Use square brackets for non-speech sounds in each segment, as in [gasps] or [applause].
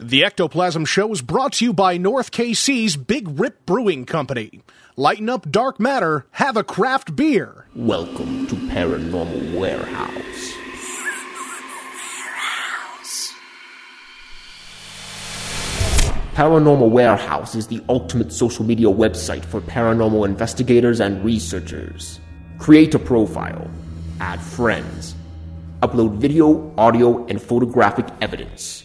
The Ectoplasm Show is brought to you by North KC's Big Rip Brewing Company. Lighten up dark matter, have a craft beer. Welcome to Paranormal Warehouse. Paranormal Warehouse is the ultimate social media website for paranormal investigators and researchers. Create a profile, add friends, upload video, audio, and photographic evidence,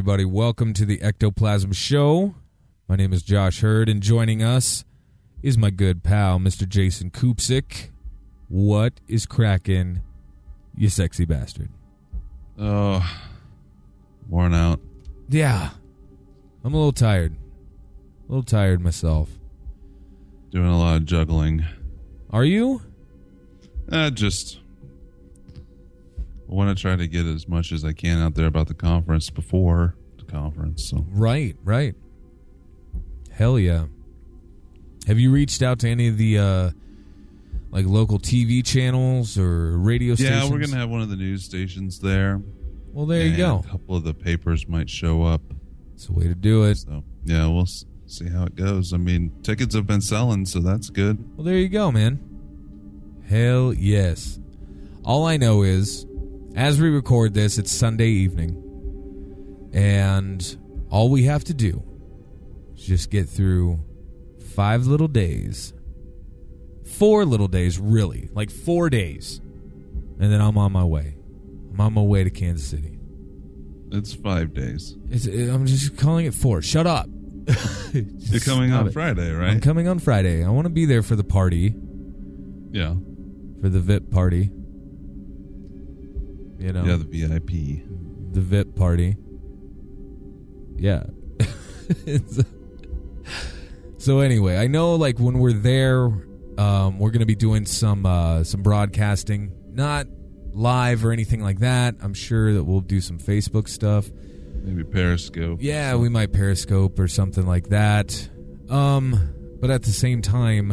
Everybody? Welcome to the Ectoplasm Show. My name is Josh Hurd, and joining us is my good pal, Mr. Jason Koopsick. What is cracking, you sexy bastard? Oh, worn out. Yeah, I'm a little tired. A little tired myself. Doing a lot of juggling. Are you? Uh, just want to try to get as much as I can out there about the conference before the conference. So Right, right. Hell yeah. Have you reached out to any of the uh like local TV channels or radio stations? yeah, we're gonna have one of the news stations there. Well, there you go. A couple of the papers might show up. It's a way to do it. So yeah, we'll s- see how it goes. I mean, tickets have been selling, so that's good. Well, there you go, man. Hell yes. All I know is, as we record this, it's Sunday evening. And all we have to do is just get through five little days. Four little days, really. Like four days. And then I'm on my way. I'm on my way to Kansas City. It's five days. It's, I'm just calling it four. Shut up. [laughs] You're coming on it. Friday, right? I'm coming on Friday. I want to be there for the party. yeah, for the VIP party. You know, yeah, the VIP. the VIP party. Yeah. [laughs] So anyway, I know like when we're there, um, we're gonna be doing some uh, some broadcasting, not live or anything like that. I'm sure that we'll do some Facebook stuff. Maybe Periscope. Yeah, we might Periscope or something like that. Um, but at the same time,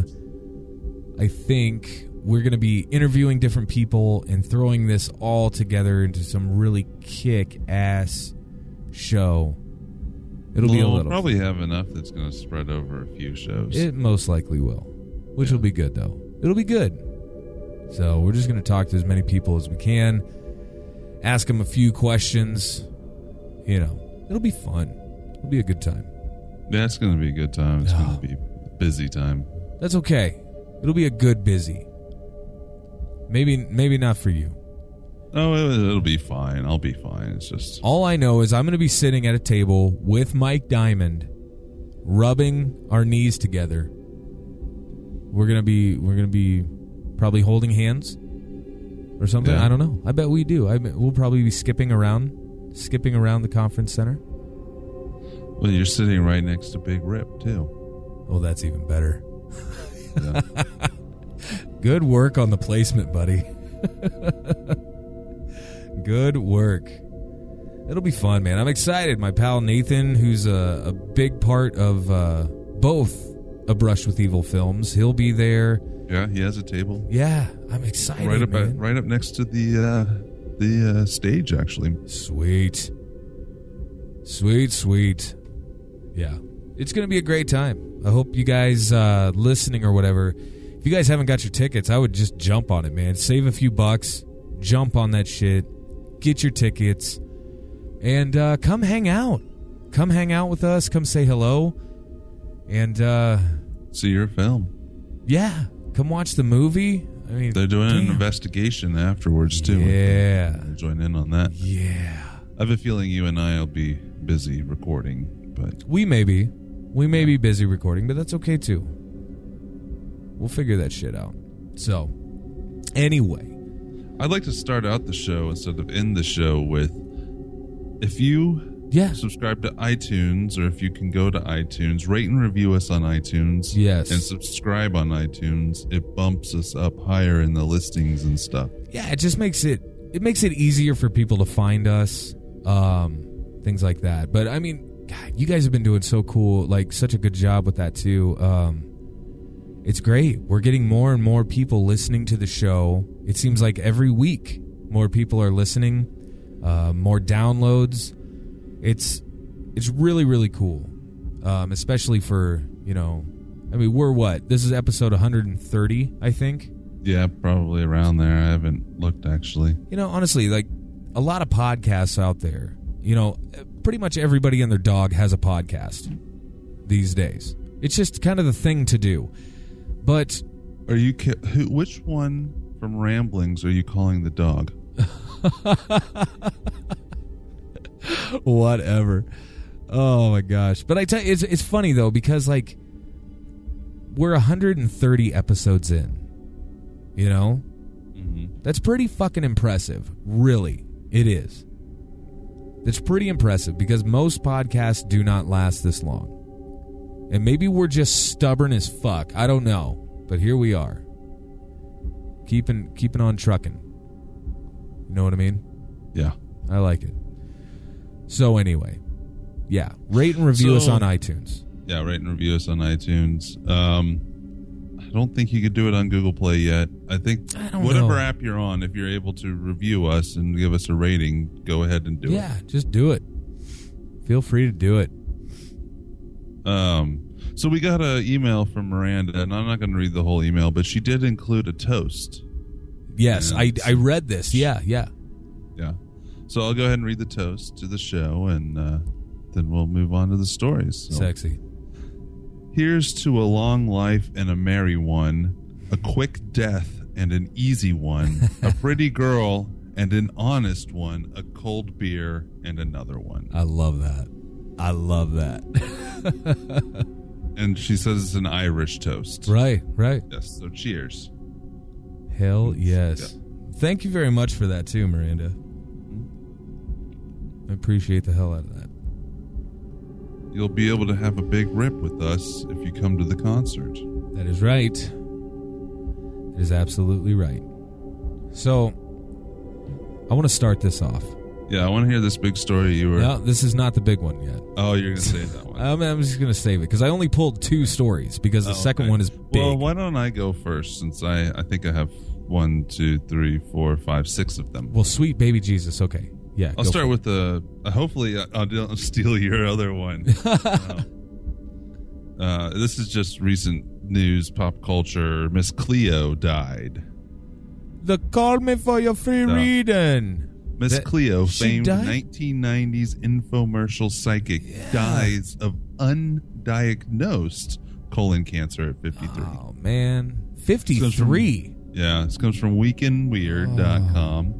I think we're going to be interviewing different people and throwing this all together into some really kick ass show. It'll be a We'll little. probably have enough that's going to spread over a few shows. It most likely will, which will be good though. It'll be good. So we're just going to talk to as many people as we can, ask them a few questions. You know, it'll be fun. It'll be a good time. That's going to be a good time. It's going to ah. be a busy time. That's okay. It'll be a good busy. Maybe maybe not for you. Oh, it, it'll be fine. I'll be fine. It's just All I know is I'm going to be sitting at a table with Mike Diamond, rubbing our knees together. We're gonna be we're gonna be probably holding hands or something. Yeah. I don't know. I bet we do. I bet we'll probably be skipping around, skipping around the conference center. well, you're sitting right next to Big Rip too. Oh, that's even better. Yeah. [laughs] Good work on the placement, buddy. [laughs] Good work. It'll be fun, man. I'm excited. My pal Nathan, who's a, a big part of uh, both A Brush with Evil films, he'll be there. yeah, he has a table Yeah, I'm excited. right up man. right up next to the uh, the uh, stage. Actually, Sweet. Sweet, sweet. Yeah. It's going to be a great time. I hope you guys uh, listening or whatever, if you guys haven't got your tickets, I would just jump on it, man. Save a few bucks, jump on that shit, get your tickets, and uh, come hang out. come hang out with us. Come say hello, and uh, See your film. yeah, come watch the movie. I mean, They're doing an investigation afterwards too. Yeah, I'll join in on that. yeah. I have a feeling you and I will be busy recording, but We may be, we may be busy recording, but that's okay too. We'll figure that shit out. So, anyway, I'd like to start out the show instead of end the show with if you yeah, subscribe to iTunes or if you can go to iTunes, rate and review us on iTunes. Yes. And subscribe on iTunes. It bumps us up higher in the listings and stuff. yeah. It just makes it it makes it easier for people to find us, um, things like that. But I mean, God, you guys have been doing so cool, like such a good job with that too. Um, it's great. We're getting more and more people listening to the show. It seems like every week more people are listening, uh, more downloads. It's it's really really cool, um, especially for you know. I mean, we're what? This is episode 130, I think. Yeah, probably around there. I haven't looked actually. You know, honestly, like a lot of podcasts out there. You know, pretty much everybody and their dog has a podcast these days. It's just kind of the thing to do. But Are you ki- who? Which one from Ramblings are you calling the dog? [laughs] whatever. Oh my gosh! But I tell you, it's it's funny though because like we're 130 episodes in. You know, Mm-hmm. that's pretty fucking impressive. Really, it is. That's pretty impressive because most podcasts do not last this long. And maybe we're just stubborn as fuck. I don't know, but here we are, keeping keeping on trucking. You know what I mean? Yeah. I like it. So anyway, yeah, rate and review us on iTunes. Yeah, rate and review us on iTunes. Um, I don't think you could do it on Google Play yet. I think I whatever know. app you're on, if you're able to review us and give us a rating, go ahead and do it. yeah, just do it. Feel free to do it. Um, so we got an email from Miranda, and I'm not going to read the whole email, but she did include a toast. Yes, I I read this. Yeah, yeah. Yeah. So I'll go ahead and read the toast to the show, and uh, then we'll move on to the stories. So. Sexy. Here's to a long life and a merry one, a quick death and an easy one, a [laughs] pretty girl and an honest one, a cold beer and another one. I love that. I love that. [laughs] [laughs] And she says it's an Irish toast. right, right. Yes. So cheers. Hell yes. Thank you very much for that too, Miranda. I appreciate the hell out of that. You'll be able to have a big rip with us if you come to the concert. That is right. That is absolutely right. So, I want to start this off. Yeah, I want to hear this big story you were. No, this is not the big one yet. Oh, you're gonna say that one. [laughs] I'm, I'm just going to save it because I only pulled two stories because the Oh, second okay. one is big. Well, why don't I go first since I I think I have one, two, three, four, five, six of them. Well, sweet baby Jesus. Okay. Yeah. I'll go start for with the. Uh, hopefully, I- I'll don't [laughs] steal your other one. [laughs] Um, uh, this is just recent news, pop culture. Miss Cleo died. the Call Me for Your Free No. Reading. Miss That- Cleo, famed died? 1990s infomercial psychic, dies of undiagnosed colon cancer at 53. Oh, man. This comes from- 53. Yeah, this comes from weekinweird.com.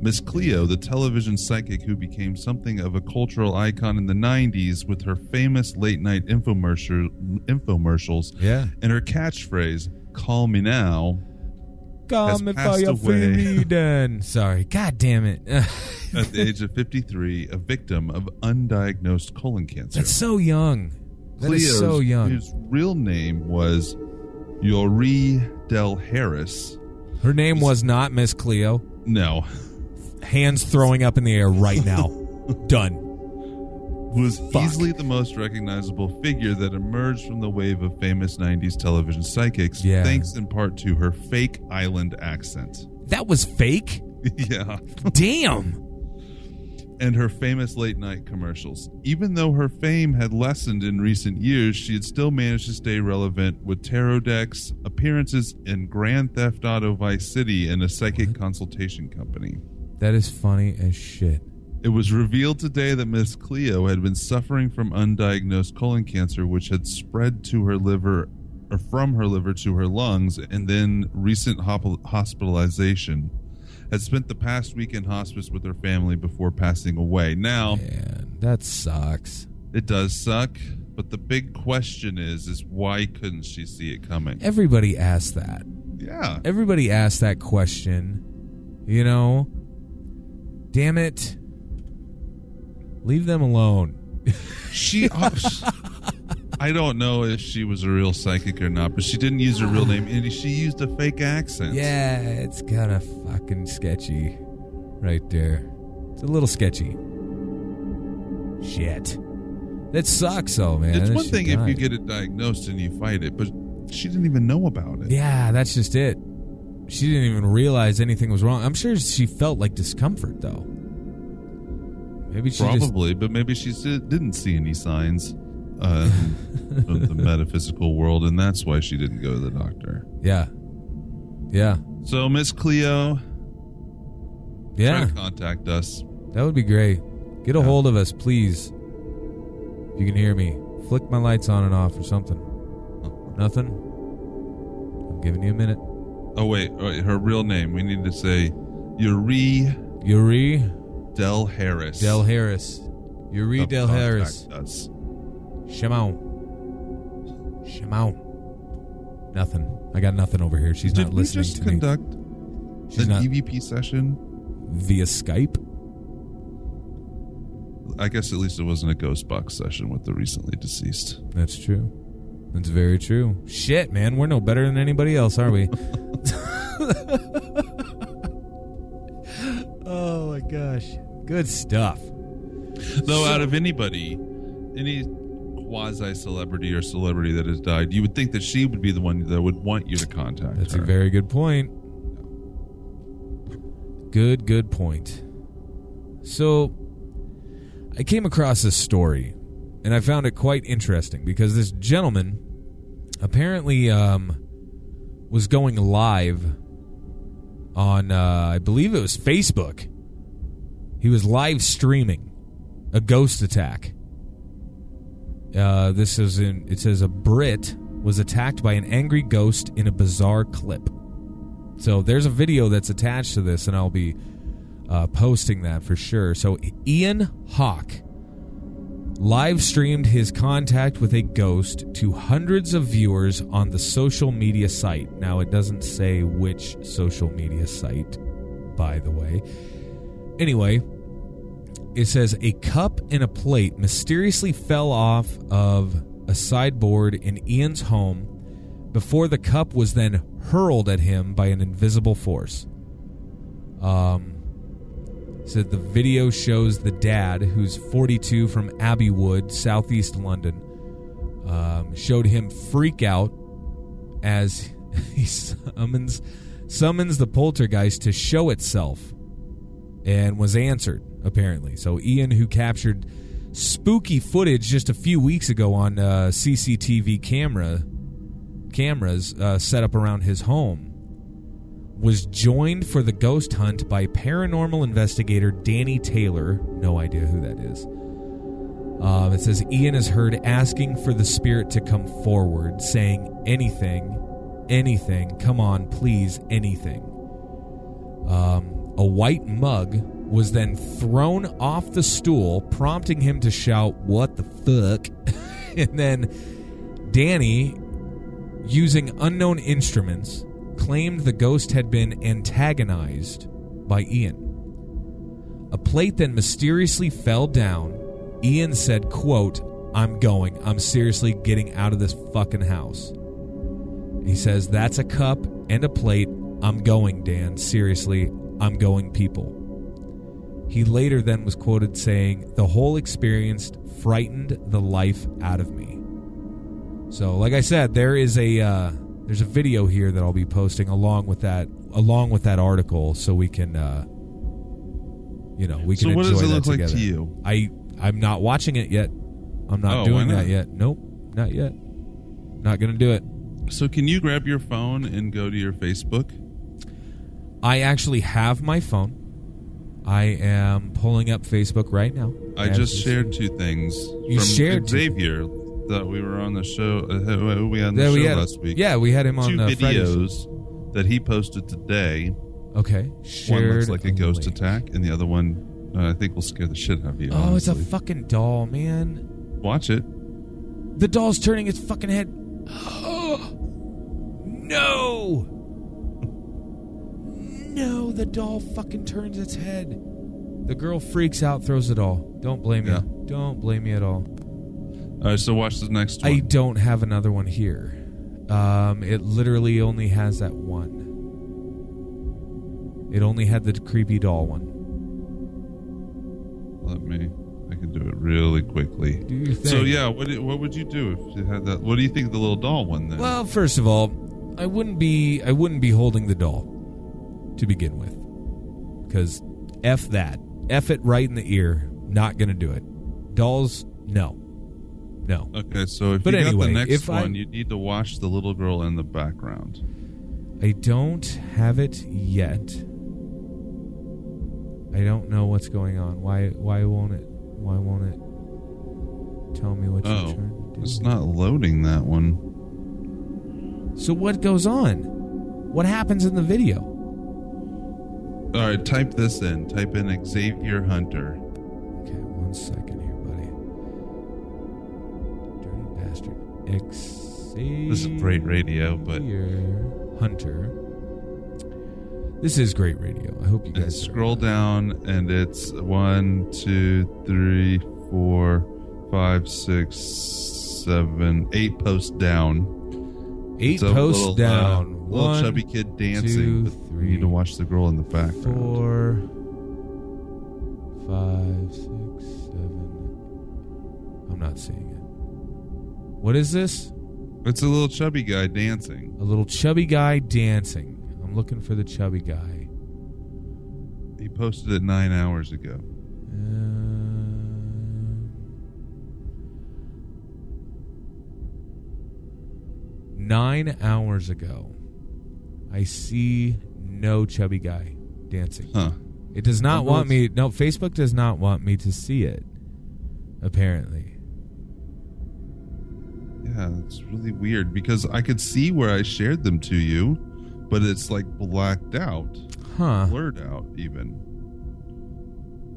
Miss Cleo, the television psychic who became something of a cultural icon in the 90s with her famous late night infomercial, infomercials Yeah. and her catchphrase, Call Me Now, Call has Me for passed Your Free away. [laughs] Sorry. God damn it. [laughs] at the age of 53, a victim of undiagnosed colon cancer. That's so young. That is Cleo's so young. His real name was Youree Dell Harris. Her name was not Miss Cleo. No, Hands throwing up in the air right now. [laughs] Done. Was Fuck. easily the most recognizable figure that emerged from the wave of famous 90s television psychics, Yeah. thanks in part to her fake island accent. [laughs] That was fake. yeah. Damn. And her famous late night commercials. Even though her fame had lessened in recent years, she had still managed to stay relevant with tarot decks, appearances in Grand Theft Auto Vice City, and a psychic consultation company. That is funny as shit. It was revealed today that Miss Cleo had been suffering from undiagnosed colon cancer, which had spread to her liver or from her liver to her lungs, and then recent hop- hospitalization. Had spent the past week in hospice with her family before passing away. Now, Man, that sucks. it does suck, but the big question is: is why couldn't she see it coming? Everybody asks that. Yeah, Everybody asks that question. You know? Damn it. Leave them alone. she. Uh, I don't know if she was a real psychic or not, but she didn't use her real name, and she used a fake accent. Yeah, it's kind of fucking sketchy right there. It's a little sketchy. Shit. That sucks, though, man. It's That one thing if you get it diagnosed and you fight it, but she didn't even know about it. Yeah, that's just it. She didn't even realize anything was wrong. I'm sure she felt like discomfort, though. Maybe she just Probably, but maybe she didn't see any signs uh, [laughs] of the metaphysical world, and that's why she didn't go to the doctor. Yeah. Yeah. So, Miss Cleo, try Yeah. to contact us. That would be great. Get a Yeah. hold of us, please. If you can hear me, flick my lights on and off or something. Nothing? I'm giving you a minute. Oh wait, wait, her real name. We need to say Youree Youree Dell Harris. Dell Harris. Youree Of Del Harris. Us. Shimon. Shimon. Nothing. I got nothing over here. She's Did not we listening just to me. conduct She's an not EVP session? via Skype. I guess at least it wasn't a ghost box session with the recently deceased. That's true. That's very true. Shit, man, we're no better than anybody else, are we? [laughs] [laughs] oh my gosh. Good stuff. Though, out of anybody, any quasi celebrity or celebrity that has died, you would think that she would be the one that would want you to contact That's her. a very good point. Good, good point. So, I came across this story, and I found it quite interesting because this gentleman apparently um, was going live on, uh, I believe it was Facebook. He was live streaming a ghost attack. Uh, this is in. It says a Brit was attacked by an angry ghost in a bizarre clip. So there's a video that's attached to this, and I'll be uh, posting that for sure. So Ian Hawk live streamed his contact with a ghost to hundreds of viewers on the social media site. Now it doesn't say which social media site, by the way. Anyway, it says a cup and a plate mysteriously fell off of a sideboard in Ian's home before the cup was then hurled at him by an invisible force. Um, said the video shows the dad, who's 42 from Abbey Wood, southeast London, um, showed him freak out as [laughs] he summons summons the poltergeist to show itself and was answered apparently. So Ian, who captured spooky footage just a few weeks ago on uh, CCTV camera cameras uh, set up around his home, was joined for the ghost hunt by paranormal investigator Danny Taylor. No idea who that is. Um, it says Ian is heard asking for the spirit to come forward, saying anything, anything, come on, please, anything. Um, a white mug was then thrown off the stool, prompting him to shout, What the fuck? [laughs] and then Danny, using unknown instruments, claimed the ghost had been antagonized by Ian. A plate then mysteriously fell down. Ian said, quote, I'm going. I'm seriously getting out of this fucking house. He says, That's a cup and a plate. I'm going, Dan. Seriously, I'm going, people. He later then was quoted saying, The whole experience frightened the life out of me. So, like I said, there is a uh, there's a video here that I'll be posting along with that along with that article, so we can uh, you know we can So what enjoy does it look like together. to you? I I'm not watching it yet. I'm not Oh, doing that yet. Nope, not yet. Not gonna do it. So can you grab your phone and go to your Facebook? I actually have my phone. I am pulling up Facebook right now. I As just shared two things You from shared two- Xavier that we were on the show. Uh, we had the show we had, last week. Yeah, we had him on two the videos that he posted today. Okay, One looks like a ghost link. attack, and the other one uh, I think will scare the shit out of you. Oh, it's a fucking doll, man. watch it. The doll's turning its fucking head. Oh [gasps] No! No, the doll fucking turns its head. The girl freaks out, throws it all. Don't blame Yeah. me. Don't blame me at all. All right, so watch the next one. I don't have another one here. Um, it literally only has that one. It only had the creepy doll one. Let me. I can do it really quickly. Do your thing. So yeah, what what would you do if you had that? What do you think of the little doll one then? Well, first of all, I wouldn't be I wouldn't be holding the doll to begin with. Cuz F that. F it right in the ear. Not going to do it. Dolls, no. No. okay, so if But you anyway, got the next if I- one, you need to watch the little girl in the background. I don't have it yet. I don't know what's going on. Why why won't it why won't it tell me what you're Oh, trying to do? it's not loading that one. So what goes on? What happens in the video? All right, type this in. Type in Xavier Hunter. Okay, one second here, buddy. Dirty bastard. Xavier This is great radio, but- Hunter. This is great radio. I hope you guys scroll down, and it's one, two, three, four, five, six, seven, eight posts down. Eight posts little, uh, down. Little One, chubby kid dancing. two, three, you need to watch the girl in the background. four, five, six, seven. I'm not seeing it. What is this? It's a little chubby guy dancing. A little chubby guy dancing. I'm looking for the chubby guy. He posted it nine hours ago. Um, nine hours ago, I see no chubby guy dancing. Huh. It does not want me. No, Facebook does not want me to see it. Apparently, Yeah, it's really weird because I could see where I shared them to you, but it's like blacked out, huh? blurred out even.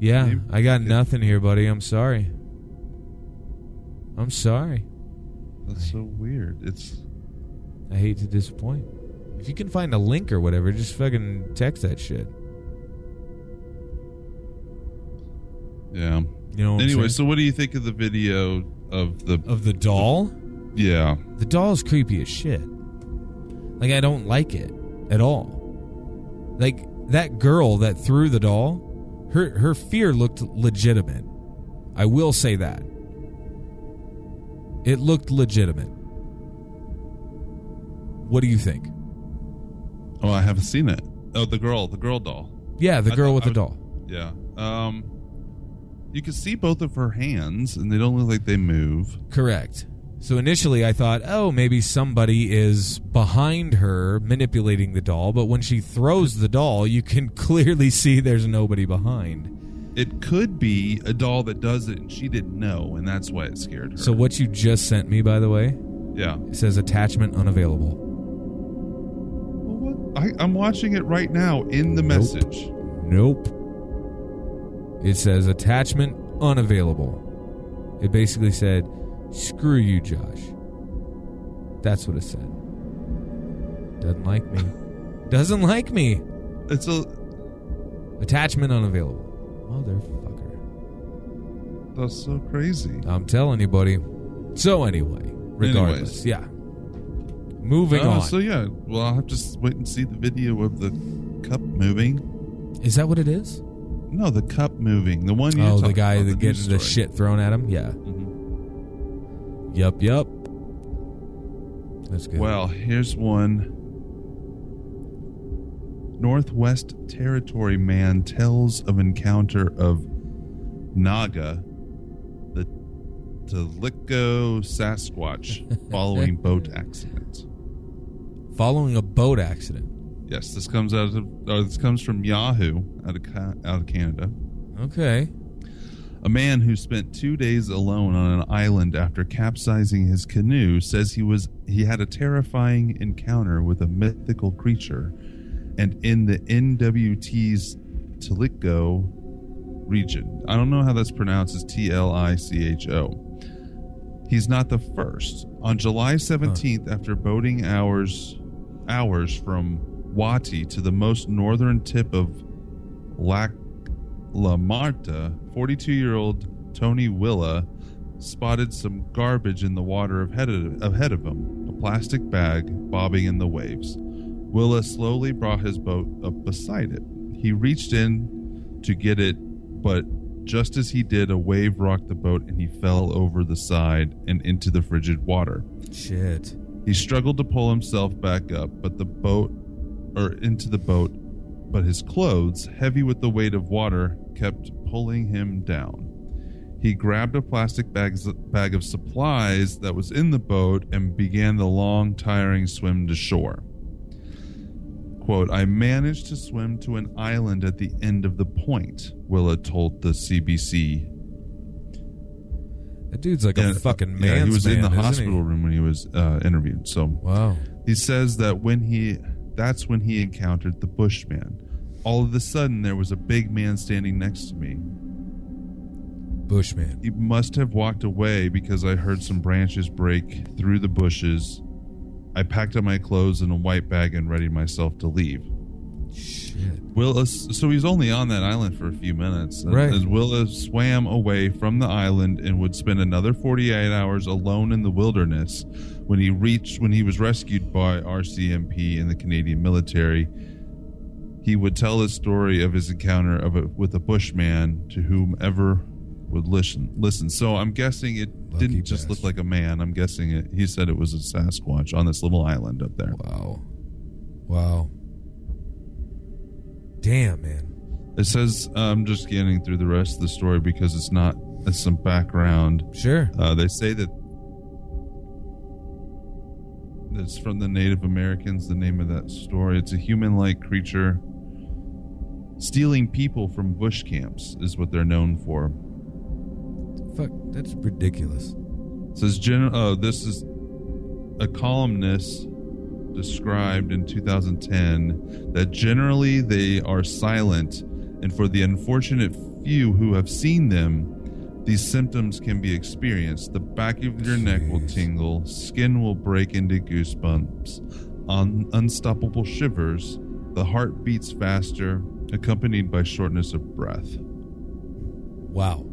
Yeah, Maybe- I got it- nothing here, buddy. I'm sorry. I'm sorry. That's so weird. It's I hate to disappoint. If you can find a link or whatever, just fucking text that shit. yeah. You know. Anyway, so what do you think of the video of the? of the doll, Yeah, the doll is creepy as shit. Like I don't like it at all. Like that girl that threw the doll, her her fear looked legitimate. I will say that. It looked legitimate. What do you think? Oh, I haven't seen it. Oh, the girl, the girl doll. Yeah, the I girl thought- with the I- doll. Yeah. Um, you can see both of her hands, and they don't look like they move. Correct. So initially I thought, oh, maybe somebody is behind her manipulating the doll, but when she throws the doll, you can [laughs] clearly see there's nobody behind. It could be a doll that does it, and she didn't know, and that's why it scared her. So what you just sent me, by the way, Yeah. it says attachment unavailable. I, I'm watching it right now in the message. Nope. It says attachment unavailable. It basically said, screw you, Josh. That's what it said. Doesn't like me. [laughs] Doesn't like me. It's a. Attachment unavailable. Motherfucker. That's so crazy. I'm telling you, buddy. So anyway, regardless, Anyways. yeah. Moving Uh, on. So yeah, well, I'll have to wait and see the video of the cup moving. Is that what it is? No, the cup moving. The one you. Oh, the talked guy about, that getting the story. shit thrown at him? Yeah. Mhm. Yup, yup. That's good. Well, here's one. Northwest Territory man tells of encounter of Naga, the Tilico Sasquatch, [laughs] following boat accident. Following a boat accident. Yes, this comes out of uh, this comes from Yahoo out of out of Canada. Okay. A man who spent two days alone on an island after capsizing his canoe says he was he had a terrifying encounter with a mythical creature, and in the NWT's Tlicho region. I don't know how that's pronounced. It's T L I C H O. He's not the first. On July 17th, after boating hours hours from Whati to the most northern tip of Lac La Martre, 42 year old Tony Willa spotted some garbage in the water ahead of, ahead of him, a plastic bag bobbing in the waves. Willa slowly brought his boat up beside it. He reached in to get it, but just as he did, a wave rocked the boat and he fell over the side and into the frigid water. Shit. He struggled to pull himself back up, but the boat, or into the boat, but his clothes, heavy with the weight of water, kept pulling him down. He grabbed a plastic bag, bag of supplies that was in the boat and began the long, tiring swim to shore. Quote, I managed to swim to an island at the end of the point, Willa told the CBC. That dude's like a And, uh, fucking yeah, man. he was in the isn't he? hospital room when he was uh, interviewed. So Wow. He says that when he that's when he encountered the Bushman. All of a sudden there was a big man standing next to me. Bushman. He must have walked away because I heard some branches break through the bushes. I packed up my clothes in a white bag and readied myself to leave. Shit. Willis, so he's only on that island for a few minutes. Right. As Willis swam away from the island and would spend another 48 hours alone in the wilderness when he reached, when he was rescued by RCMP and the Canadian military. He would tell his story of his encounter of a, with a bushman to whomever would listen. Listen. So I'm guessing it Lucky didn't just look like a man. I'm guessing it. He said it was a Sasquatch on this little island up there. Wow. Wow. Damn, man. It says I'm just getting through the rest of the story because it's not it's some background. Sure. Uh, they say that it's from the Native Americans. The name of that story. It's a human-like creature stealing people from bush camps is what they're known for. Fuck. That's ridiculous. It says gen- oh, this is a columnist described in 2010 that generally they are silent and for the unfortunate few who have seen them these symptoms can be experienced. The back of your neck will tingle skin will break into goosebumps un- unstoppable shivers. The heart beats faster accompanied by shortness of breath. Wow.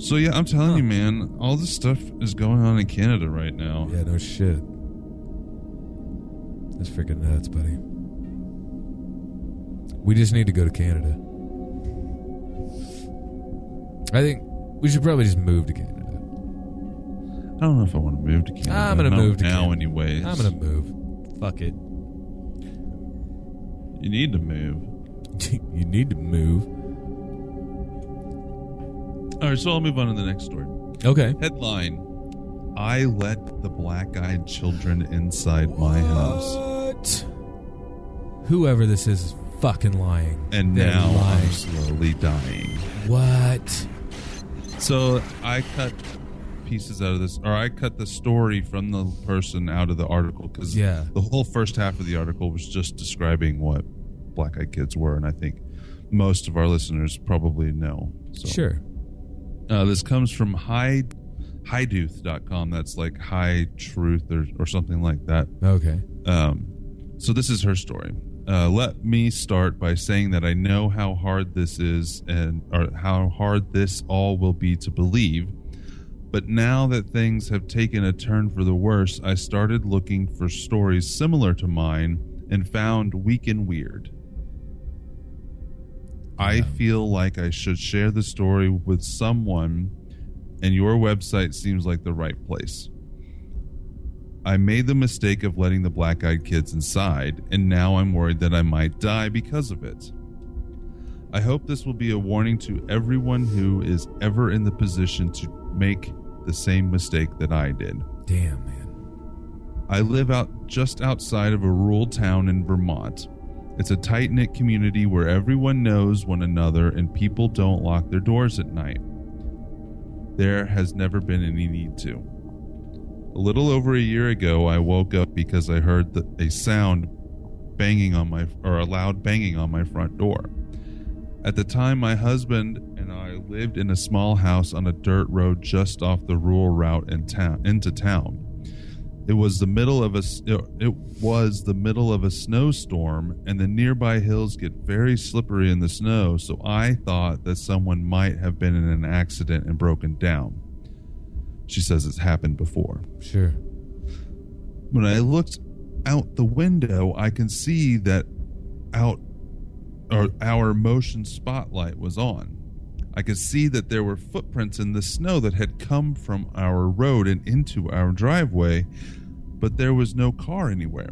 So yeah i'm telling Huh. you man all this stuff is going on in canada right now Yeah, no shit. That's freaking nuts, buddy. We just need to go to Canada. I think we should probably just move to Canada. I don't know if I want to move to Canada. I'm gonna Not move to now, Canada. anyways. I'm gonna move. Fuck it. You need to move. [laughs] you need to move. All right, so I'll move on to the next story. Okay. Headline: I let the black-eyed children inside my house, What? Whoever this is is fucking lying. and They're now lying. I'm slowly dying. What? So I cut pieces out of this, or I cut the story from the person out of the article because Yeah. the whole first half of the article was just describing what black-eyed kids were, and I think most of our listeners probably know. So. Sure. Uh, this comes from high highdooth.com. That's like high truth or, or something like that. Okay. Um, so this is her story. Uh, let me start by saying that I know how hard this is and or how hard this all will be to believe. But now that things have taken a turn for the worse, I started looking for stories similar to mine and found Week In Weird. I feel like I should share the story with someone, and your website seems like the right place. I made the mistake of letting the black eyed kids inside, and now I'm worried that I might die because of it. I hope this will be a warning to everyone who is ever in the position to make the same mistake that I did. Damn, man. I live out just outside of a rural town in Vermont. It's a tight knit community where everyone knows one another and people don't lock their doors at night. There has never been any need to. A little over a year ago, I woke up because I heard the, a sound banging on my or a loud banging on my front door. At the time, my husband and I lived in a small house on a dirt road just off the rural route in town, into town. It was the middle of a it was the middle of a snowstorm, and the nearby hills get very slippery in the snow. So I thought that someone might have been in an accident and broken down. She says it's happened before. Sure. When I looked out the window, I can see that out or our motion spotlight was on. I could see that there were footprints in the snow that had come from our road and into our driveway, but there was no car anywhere.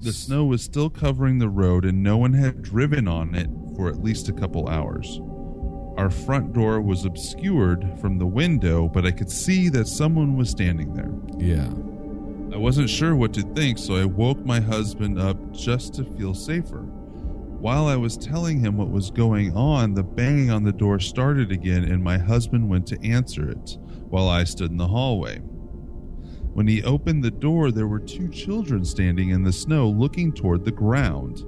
The snow was still covering the road and no one had driven on it for at least a couple hours. Our front door was obscured from the window, but I could see that someone was standing there. Yeah. I wasn't sure what to think, so I woke my husband up just to feel safer. While I was telling him what was going on, the banging on the door started again, and my husband went to answer it while I stood in the hallway. When he opened the door, there were two children standing in the snow looking toward the ground.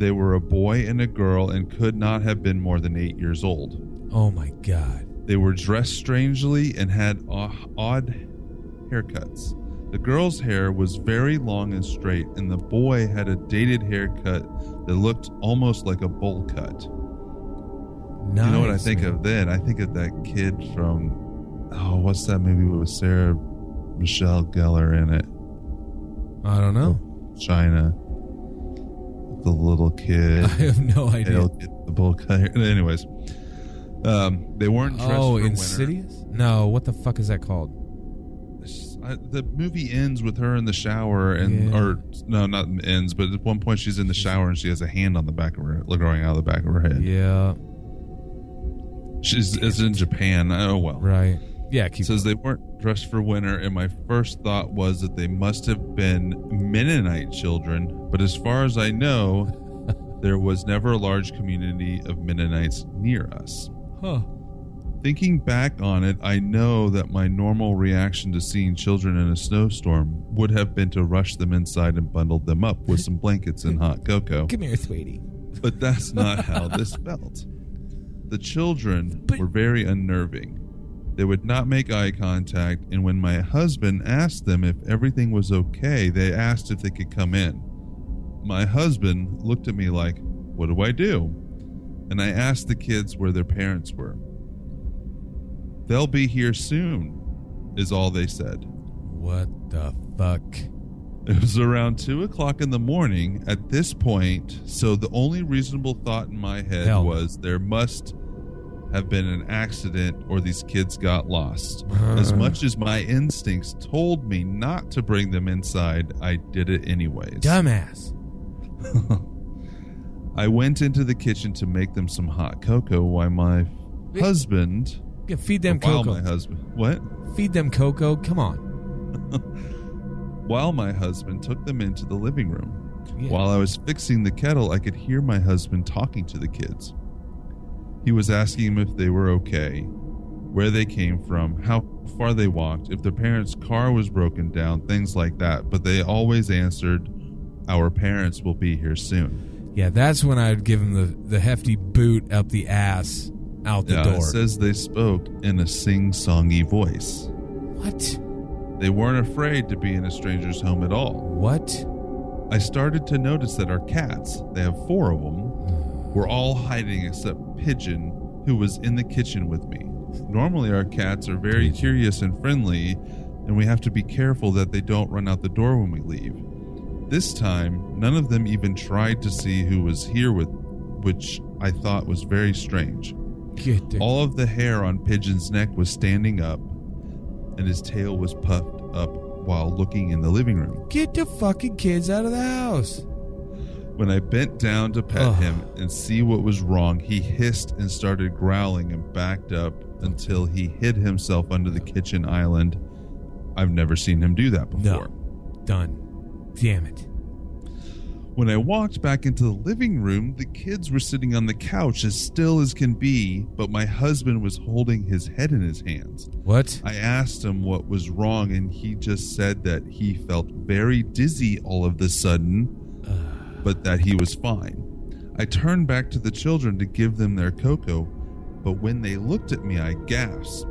They were a boy and a girl and could not have been more than eight years old. Oh my god. They were dressed strangely and had odd haircuts. The girl's hair was very long and straight, and the boy had a dated haircut that looked almost like a bowl cut. Nice, you know what I think man. of then? I think of that kid from oh, what's that movie with Sarah Michelle Gellar in it? I don't know. China. The little kid. [laughs] I have no idea. The bowl cut. [laughs] Anyways, um, they weren't dressed Oh, for winter. Insidious? No, what the fuck is that called? I, the movie ends with her in the shower, and Yeah. or no, not ends, but at one point she's in the shower and she has a hand on the back of her, like growing out of the back of her head. Yeah, She's it's in Japan. Oh well. right. Yeah, keep says they weren't dressed for winter, and my first thought was that they must have been Mennonite children. But as far as I know, [laughs] there was never a large community of Mennonites near us. Huh. Thinking back on it, I know that my normal reaction to seeing children in a snowstorm would have been to rush them inside and bundle them up with some blankets and hot cocoa. Come here, sweetie. But that's [laughs] not how this felt. The children But- were very unnerving. They would not make eye contact, and when my husband asked them if everything was okay, they asked if they could come in. My husband looked at me like, What do I do? And I asked the kids where their parents were. They'll be here soon, is all they said. What the fuck? It was around two o'clock in the morning at this point, so the only reasonable thought in my head Hell was there must have been an accident or these kids got lost. as much as my instincts told me not to bring them inside, I did it anyways. Dumbass. [laughs] I went into the kitchen to make them some hot cocoa while my husband. Yeah, feed them while cocoa. my husband. What? Feed them cocoa. Come on. [laughs] While my husband took them into the living room. Yeah. While I was fixing the kettle, I could hear my husband talking to the kids. He was asking them if they were okay, where they came from, how far they walked, if their parents' car was broken down, things like that. But they always answered, Our parents will be here soon. Yeah, that's when I'd give him the, the hefty boot up the ass out the Yeah, door. it says they spoke in a sing songy voice. what? They weren't afraid to be in a stranger's home at all. What? I started to notice that our cats, they have four of them, were all hiding except Pigeon, who was in the kitchen with me. Normally, our cats are very curious and friendly, and we have to be careful that they don't run out the door when we leave. This time, none of them even tried to see who was here with, which I thought was very strange. Get All of the hair on Pigeon's neck was standing up, and his tail was puffed up while looking in the living room. get the fucking kids out of the house. When I bent down to pet Ugh. him and see what was wrong, he hissed and started growling and backed up until he hid himself under the kitchen island I've never seen him do that before. No. Done. Damn it. When I walked back into the living room, the kids were sitting on the couch as still as can be, but my husband was holding his head in his hands. What? I asked him what was wrong, and he just said that he felt very dizzy all of the sudden, but that he was fine. I turned back to the children to give them their cocoa, but when they looked at me, I gasped.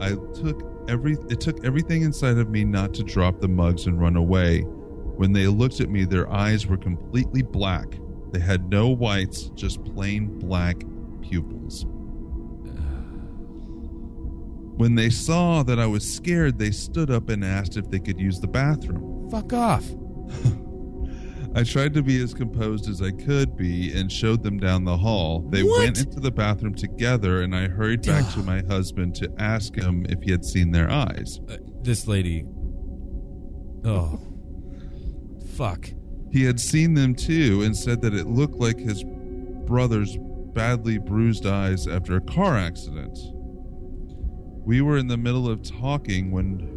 I took every it took everything inside of me not to drop the mugs and run away. When they looked at me, their eyes were completely black. They had no whites, just plain black pupils. [sighs] When they saw that I was scared, they stood up and asked if they could use the bathroom. Fuck off. [laughs] I tried to be as composed as I could be and showed them down the hall. They What? went into the bathroom together, and I hurried back to my husband to ask him if he had seen their eyes. Uh, this lady. Oh. Fuck. He had seen them too and said that it looked like his brother's badly bruised eyes after a car accident. We were in the middle of talking when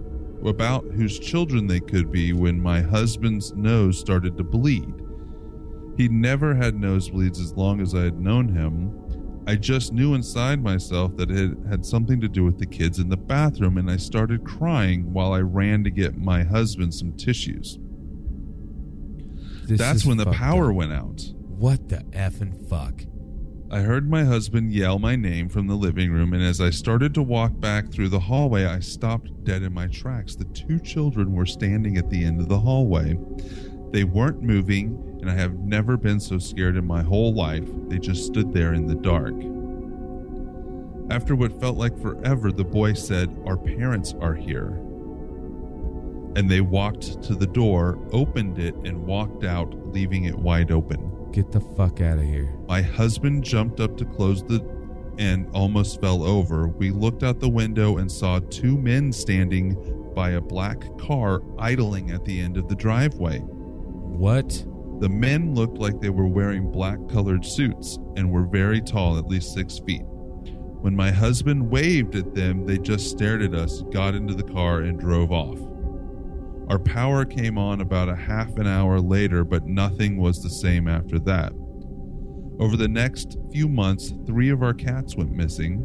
about whose children they could be when my husband's nose started to bleed. He'd never had nosebleeds as long as I had known him. I just knew inside myself that it had something to do with the kids in the bathroom, and I started crying while I ran to get my husband some tissues. This That's when the power up. went out. What the effing fuck? I heard my husband yell my name from the living room, and as I started to walk back through the hallway, I stopped dead in my tracks. The two children were standing at the end of the hallway. They weren't moving, and I have never been so scared in my whole life. They just stood there in the dark. After what felt like forever, the boy said, Our parents are here. And they walked to the door, opened it, and walked out, leaving it wide open. Get the fuck out of here. My husband jumped up to close the and almost fell over. We looked out the window and saw two men standing by a black car idling at the end of the driveway. What? The men looked like they were wearing black colored suits and were very tall, at least six feet. When my husband waved at them, they just stared at us, got into the car, and drove off. Our power came on about a half an hour later, but nothing was the same after that. Over the next few months, three of our cats went missing.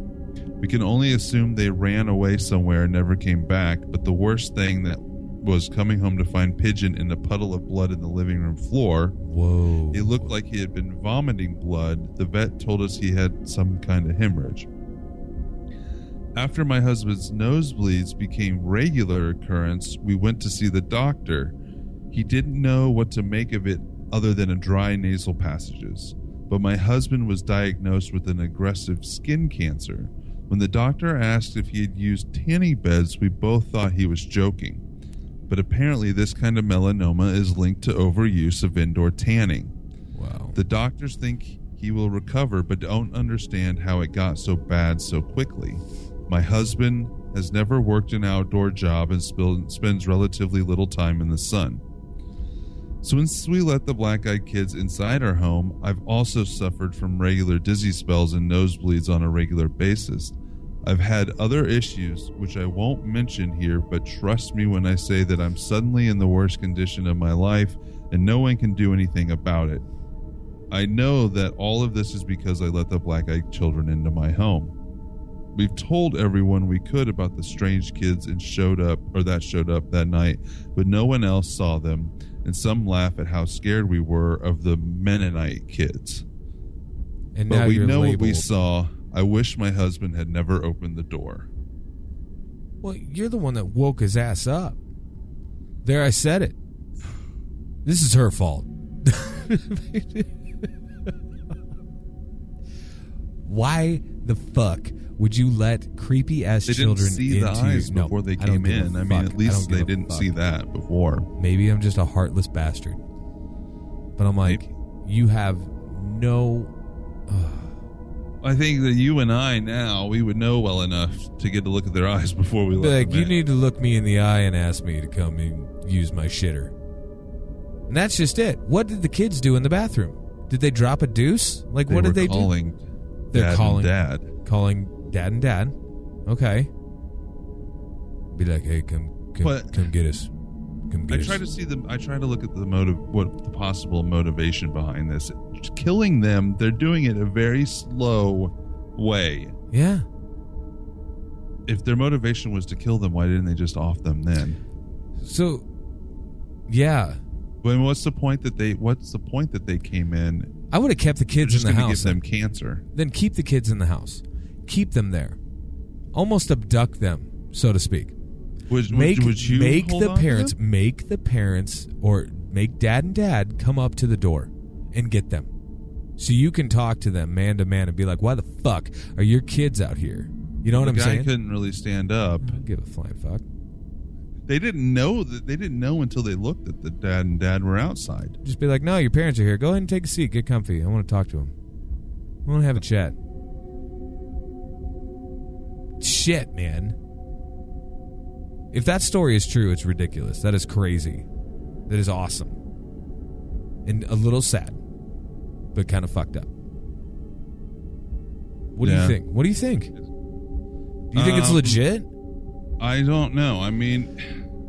We can only assume they ran away somewhere and never came back, but the worst thing that was coming home to find Pigeon in a puddle of blood in the living room floor. Whoa. It looked like he had been vomiting blood. The vet told us he had some kind of hemorrhage. After my husband's nosebleeds became regular occurrence, we went to see the doctor. He didn't know what to make of it other than a dry nasal passages. But my husband was diagnosed with an aggressive skin cancer. When the doctor asked if he had used tanning beds, we both thought he was joking. But apparently, this kind of melanoma is linked to overuse of indoor tanning. wow. The doctors think he will recover, but don't understand how it got so bad so quickly. My husband has never worked an outdoor job and spil- spends relatively little time in the sun. Since we let the black eyed kids inside our home, I've also suffered from regular dizzy spells and nosebleeds on a regular basis. I've had other issues, which I won't mention here, but trust me when I say that I'm suddenly in the worst condition of my life and no one can do anything about it. I know that all of this is because I let the black eyed children into my home. We've told everyone we could about the strange kids and showed up or that showed up that night, but no one else saw them, and some laugh at how scared we were of the Mennonite kids. And now But we know labeled. what we saw. I wish my husband had never opened the door. Well, you're the one that woke his ass up. There, I said it. This is her fault. [laughs] Why the fuck would you let creepy ass They children didn't see the into eyes your, no, before they came a in. I mean, at least they didn't fuck. see that before. Maybe I'm just a heartless bastard. But I'm like, you have no. I think that you and I now we would know well enough to get to look at their eyes [laughs] before we Like, them you in. need to look me in the eye and ask me to come and use my shitter. And that's just it. What did the kids do in the bathroom? Did they drop a deuce? Like, They what did they do? They're calling dad. calling dad and dad. Okay. Be like, hey, come, come, But- come get us. Come I get try us. to see them. I try to look at the motive, what the possible motivation behind this. Killing them, they're doing it a very slow way. yeah. If their motivation was to kill them, why didn't they just off them then? So, yeah, When what's the point that they? What's the point that they came in? I would have kept the They're kids just in the going to house. give them cancer. then keep the kids in the house. Keep them there. Almost abduct them, so to speak. Would, Make would, make the parents make the parents or make dad and dad come up to the door and get them. So you can talk to them man to man and be like, "Why the fuck are your kids out here?" You know what the I'm guy saying? couldn't really stand up. I don't give a flying fuck. They didn't know that. They didn't know until they looked that the dad and dad were outside. Just be like, "No, your parents are here. Go ahead and take a seat. Get comfy. I want to talk to them. I want to have a chat." Shit, man. If that story is true, it's ridiculous. That is crazy. That is awesome. And a little sad, but kind of fucked up. What do you think? What do you think? Do you think it's Um, legit? I don't know. I mean,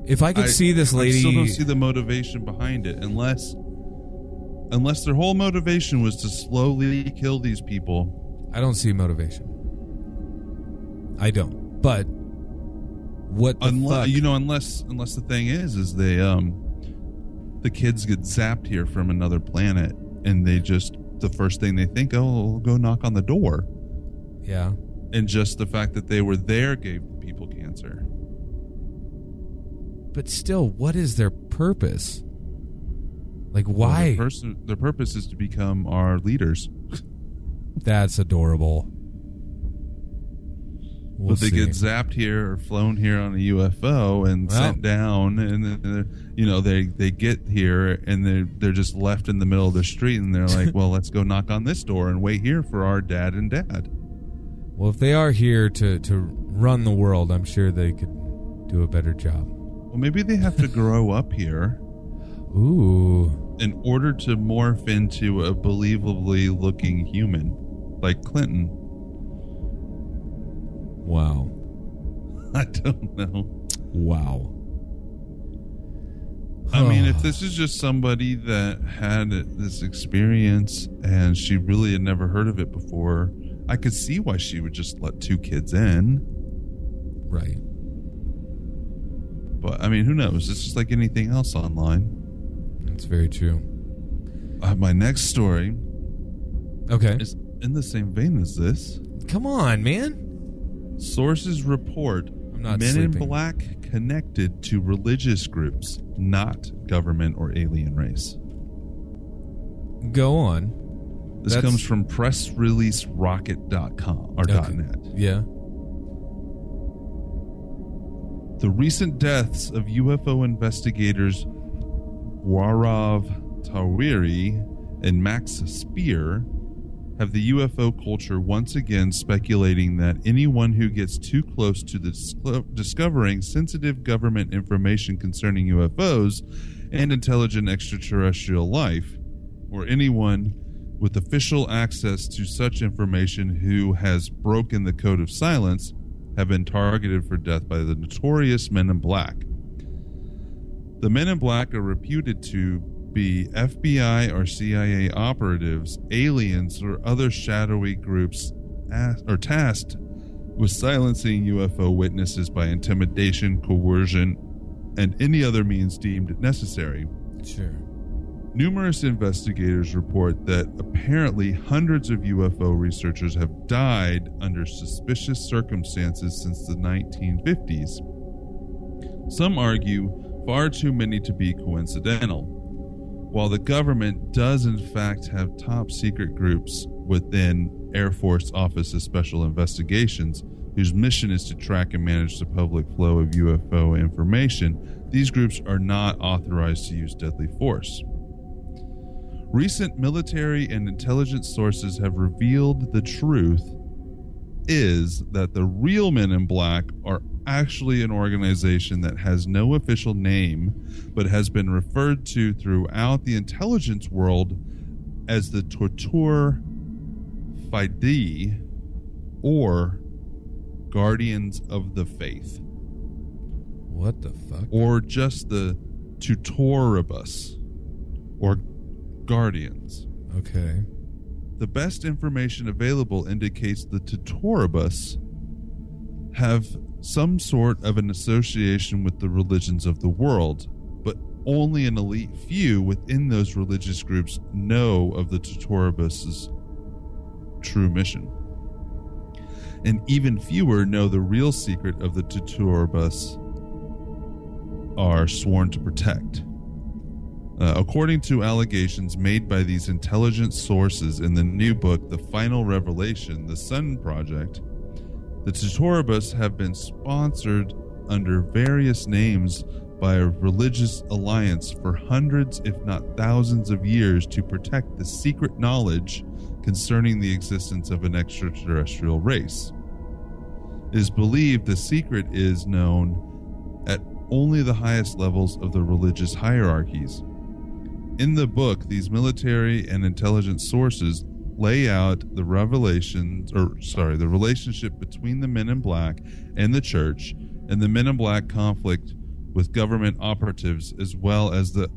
If I could I- see this lady, I still don't see the motivation behind it, unless unless their whole motivation was to slowly kill these people. I don't see motivation. I don't. But what Unless you know, unless unless the thing is, is they um the kids get zapped here from another planet, and they just the first thing they think, oh, we'll go knock on the door, yeah. and just the fact that they were there gave people cancer. But still, what is their purpose? Like, Well, why? their, person, their purpose is to become our leaders. That's adorable. We'll but they see. get zapped here or flown here on a UFO and Well. sent down, and then you know they they get here and they're they're just left in the middle of the street, and they're like, [laughs] well, let's go knock on this door and wait here for our dad and dad. Well, if they are here to to run the world, I'm sure they could do a better job. Well, maybe they have to grow up here [laughs] Ooh, in order to morph into a believably looking human, like Clinton. Wow, [laughs] I don't know. wow. I mean, if [sighs] this is just somebody that had this experience and she really had never heard of it before, I could see why she would just let two kids in. right, But I mean, who knows? It's just like anything else online. that's very true. Uh, my next story Okay, is in the same vein as this. come on, man. Sources report men sleeping. in black connected to religious groups, not government or alien race. Go on. This That's- comes from pressreleaserocket.com or Okay. .net. Yeah. The recent deaths of UFO investigators Warav Tawiri and Max Spear have the UFO culture once again speculating that anyone who gets too close to disclo- uh, discovering sensitive government information concerning UFOs and intelligent extraterrestrial life, or anyone with official access to such information who has broken the code of silence, have been targeted for death by the notorious Men in Black. The Men in Black are reputed to be FBI or CIA operatives, aliens, or other shadowy groups as- are tasked with silencing UFO witnesses by intimidation, coercion, and any other means deemed necessary. Sure. Numerous investigators report that apparently hundreds of UFO researchers have died under suspicious circumstances since the 1950s. Some argue far too many to be coincidental. While the government does, in fact, have top secret groups within Air Force Office of Special Investigations whose mission is to track and manage the public flow of UFO information, these groups are not authorized to use deadly force. Recent military and intelligence sources have revealed the truth is that the real men in black are actually an organization that has no official name but has been referred to throughout the intelligence world as the Torture Fide or Guardians of the Faith. What the fuck? or just the tutoribus or guardians. Okay. The best information available indicates the tutoribus have some sort of an association with the religions of the world, but only an elite few within those religious groups know of the tutoribus's true mission. And even fewer know the real secret of the tutoribus are sworn to protect. Uh, according to allegations made by these intelligent sources in the new book, The Final Revelation, The Sun Project, the Tutoribus have been sponsored under various names by a religious alliance for hundreds, if not thousands, of years to protect the secret knowledge concerning the existence of an extraterrestrial race. It is believed the secret is known at only the highest levels of the religious hierarchies. In the book, these military and intelligence sources lay out the revelations, or sorry, the relationship between the men in black and the church, and the men in black conflict with government operatives, as well as the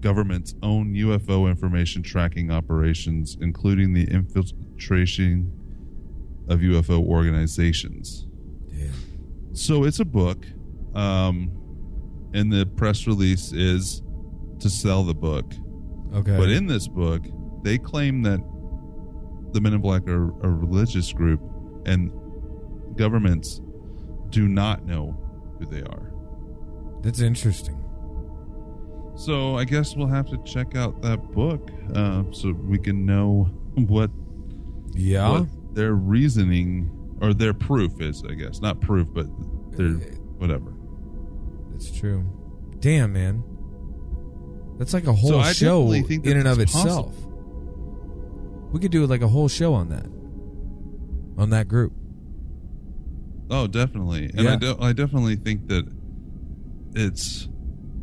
government's own UFO information tracking operations, including the infiltration of UFO organizations. Damn. So it's a book, um, and the press release is to sell the book. Okay. But in this book, they claim that the Men in Black are a religious group, and governments do not know who they are. That's interesting. So I guess we'll have to check out that book uh, so we can know [laughs] what Yeah. what their reasoning or their proof is. I guess not proof, but their whatever. That's true. Damn, man. That's like a whole So show definitely think that in and of it's itself. We could do like a whole show on that. On that group. Oh, definitely, and Yeah. I, de- I definitely think that it's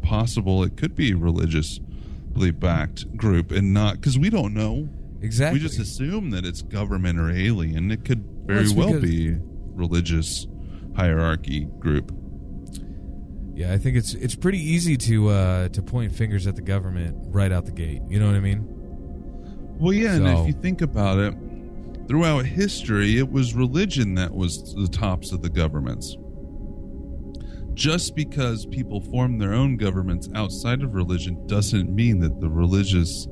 possible it could be a religiously backed group and not because we don't know. Exactly. We just assume that it's government or alien. It could very it's well be religious hierarchy group. Yeah, I think it's it's pretty easy to uh to point fingers at the government right out the gate. You know what I mean? Well, yeah, and if you think about it, throughout history, it was religion that was the tops of the governments. Just because people form their own governments outside of religion doesn't mean that the religious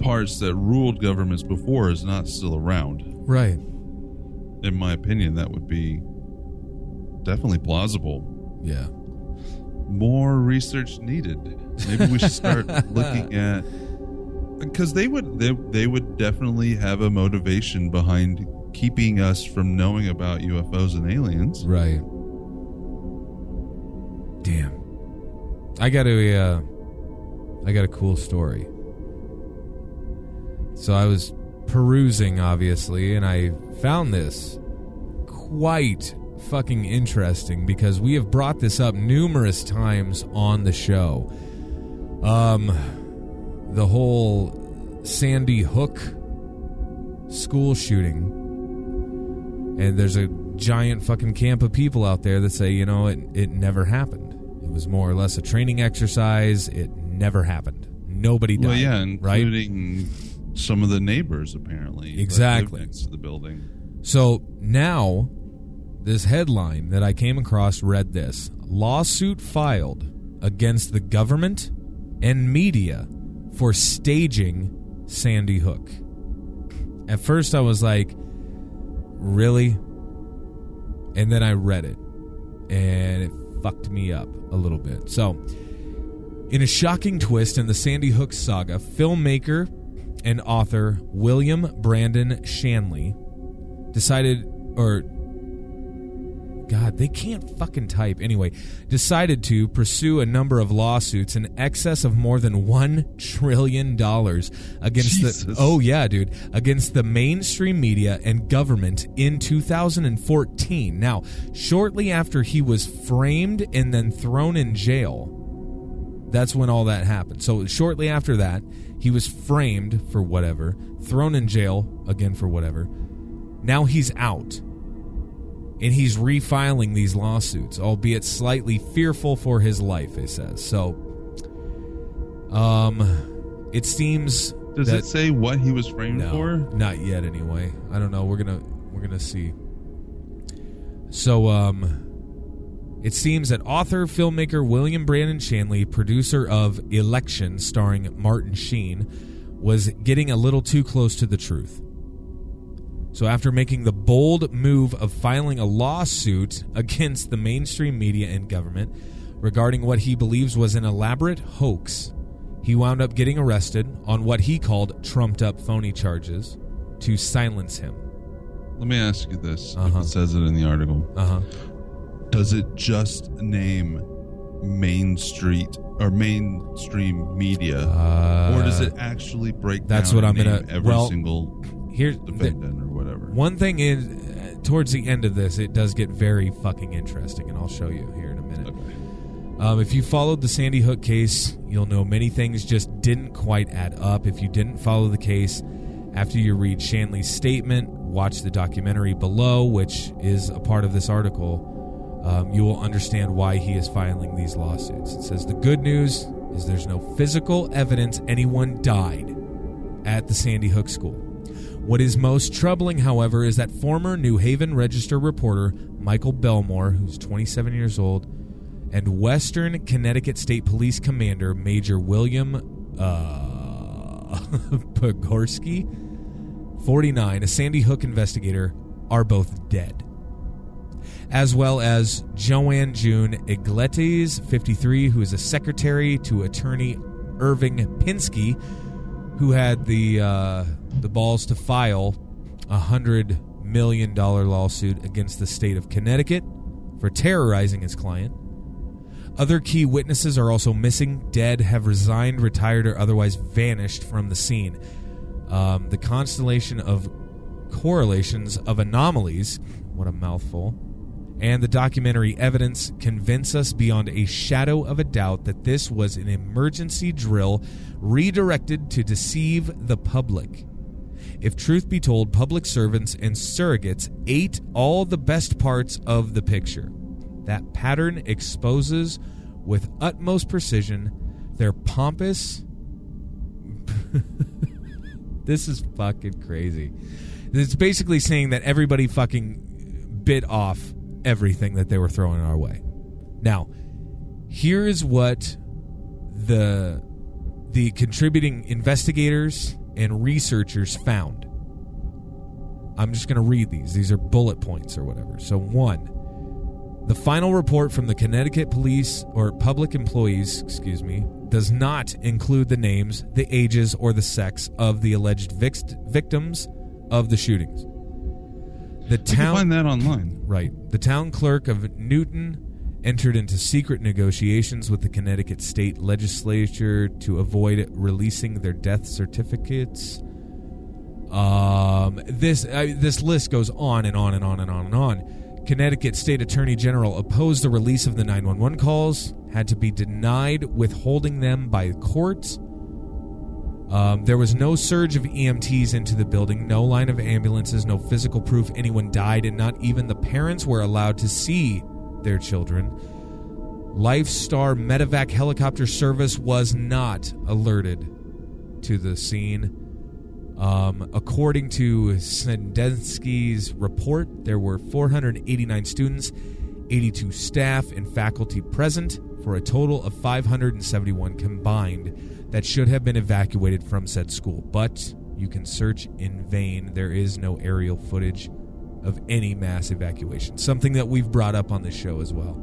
parts that ruled governments before is not still around. Right. In my opinion, that would be definitely plausible. Yeah. More research needed. Maybe we should start [laughs] looking at because they would they, they would definitely have a motivation behind keeping us from knowing about UFOs and aliens. Right. Damn. I got a uh I got a cool story. So I was perusing obviously and I found this quite fucking interesting because we have brought this up numerous times on the show. Um the whole Sandy Hook school shooting and there's a giant fucking camp of people out there that say, you know, it it never happened. It was more or less a training exercise. It never happened. Nobody died. Well, yeah, right. including some of the neighbors apparently. Exactly. next to the building. So now, this headline that I came across read this lawsuit filed against the government and media for staging Sandy Hook. At first, I was like, really? And then I read it, and it fucked me up a little bit. So, in a shocking twist in the Sandy Hook saga, filmmaker and author William Brandon Shanley decided or God, they can't fucking type. Anyway, decided to pursue a number of lawsuits in excess of more than 1 trillion dollars against the Oh yeah, dude, against the mainstream media and government in 2014. Now, shortly after he was framed and then thrown in jail, that's when all that happened. So shortly after that, he was framed for whatever, thrown in jail again for whatever. Now he's out. And he's refiling these lawsuits, albeit slightly fearful for his life. It says so. Um, it seems Does that it say what he was framed no, for? not yet. Anyway, I don't know. We're gonna we're gonna see. So, um, it seems that author filmmaker William Brandon Shanley, producer of Election, starring Martin Sheen, was getting a little too close to the truth. So, after making the bold move of filing a lawsuit against the mainstream media and government regarding what he believes was an elaborate hoax, he wound up getting arrested on what he called trumped up phony charges to silence him. Let me ask you this. Uh-huh. it says it in the article. Uh huh. Does it just name Main Street or mainstream media, or does it actually break Uh, that's down what I'm gonna- every well, single or whatever? One thing is, uh, towards the end of this, it does get very fucking interesting, and I'll show you here in a minute. Okay. Um, if you followed the Sandy Hook case, you'll know many things just didn't quite add up. If you didn't follow the case, after you read Shanley's statement, watch the documentary below, which is a part of this article. Um, you will understand why he is filing these lawsuits. It says the good news is there's no physical evidence anyone died at the Sandy Hook school. What is most troubling, however, is that former New Haven Register reporter Michael Belmore, who's 27 years old, and Western Connecticut State Police Commander Major William uh, [laughs] Pogorski, 49, a Sandy Hook investigator, are both dead. As well as Joanne June Iglesias, 53, who is a secretary to attorney Irving Pinsky, who had the uh, the balls to file a hundred million dollar lawsuit against the state of Connecticut for terrorizing his client. Other key witnesses are also missing, dead, have resigned, retired, or otherwise vanished from the scene. Um, the constellation of correlations of anomalies, what a mouthful, and the documentary evidence convince us beyond a shadow of a doubt that this was an emergency drill redirected to deceive the public. If truth be told, public servants and surrogates ate all the best parts of the picture. That pattern exposes with utmost precision their pompous. [laughs] this is fucking crazy. It's basically saying that everybody fucking bit off everything that they were throwing our way. Now, here is what the the contributing investigators and researchers found. I'm just going to read these. These are bullet points or whatever. So, one, the final report from the Connecticut police or public employees, excuse me, does not include the names, the ages, or the sex of the alleged victims of the shootings. The town find that online. Right. The town clerk of Newtown entered into secret negotiations with the Connecticut state legislature to avoid releasing their death certificates. Um, this uh, this list goes on and on and on and on and on. Connecticut State Attorney General opposed the release of the 911 calls, had to be denied withholding them by courts. Um, there was no surge of EMTs into the building, no line of ambulances, no physical proof anyone died, and not even the parents were allowed to see their children. Lifestar Medevac helicopter service was not alerted to the scene. Um, according to Sedensky's report, there were 489 students, 82 staff, and faculty present for a total of 571 combined that should have been evacuated from said school. But you can search in vain. There is no aerial footage of any mass evacuation, something that we've brought up on this show as well.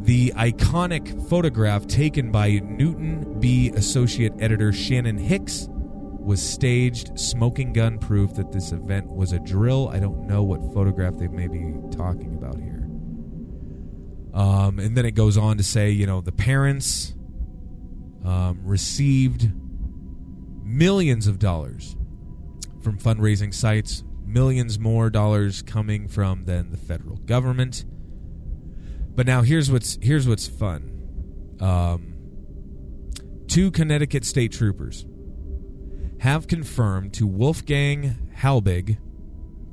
The iconic photograph taken by Newtown Bee Associate Editor Shannon Hicks was staged, smoking gun proof that this event was a drill. I don't know what photograph they may be talking about here. Um, and then it goes on to say, you know, the parents um, received millions of dollars from fundraising sites, millions more dollars coming from than the federal government. But now here's what's here's what's fun. Um, two Connecticut state troopers have confirmed to Wolfgang Halbig,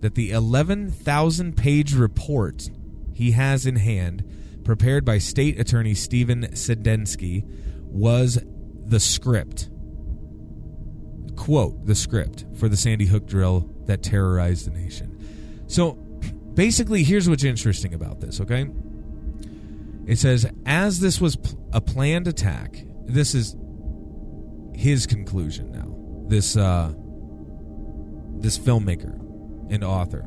that the 11,000 page report he has in hand, prepared by State Attorney Stephen Sedensky, was the script. Quote, the script for the Sandy Hook drill that terrorized the nation. So basically, here's what's interesting about this, okay? It says, as this was a planned attack, this is his conclusion now. This, uh, this filmmaker and author.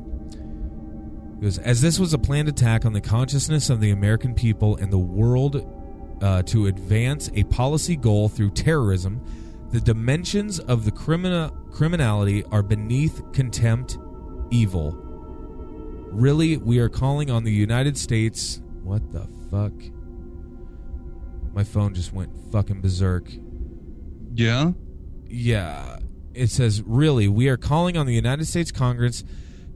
Goes, as this was a planned attack on the consciousness of the American people and the world uh, to advance a policy goal through terrorism, the dimensions of the criminal criminality are beneath contempt, evil. Really, we are calling on the United States. What the fuck? My phone just went fucking berserk. Yeah. Yeah. It says, really, we are calling on the United States Congress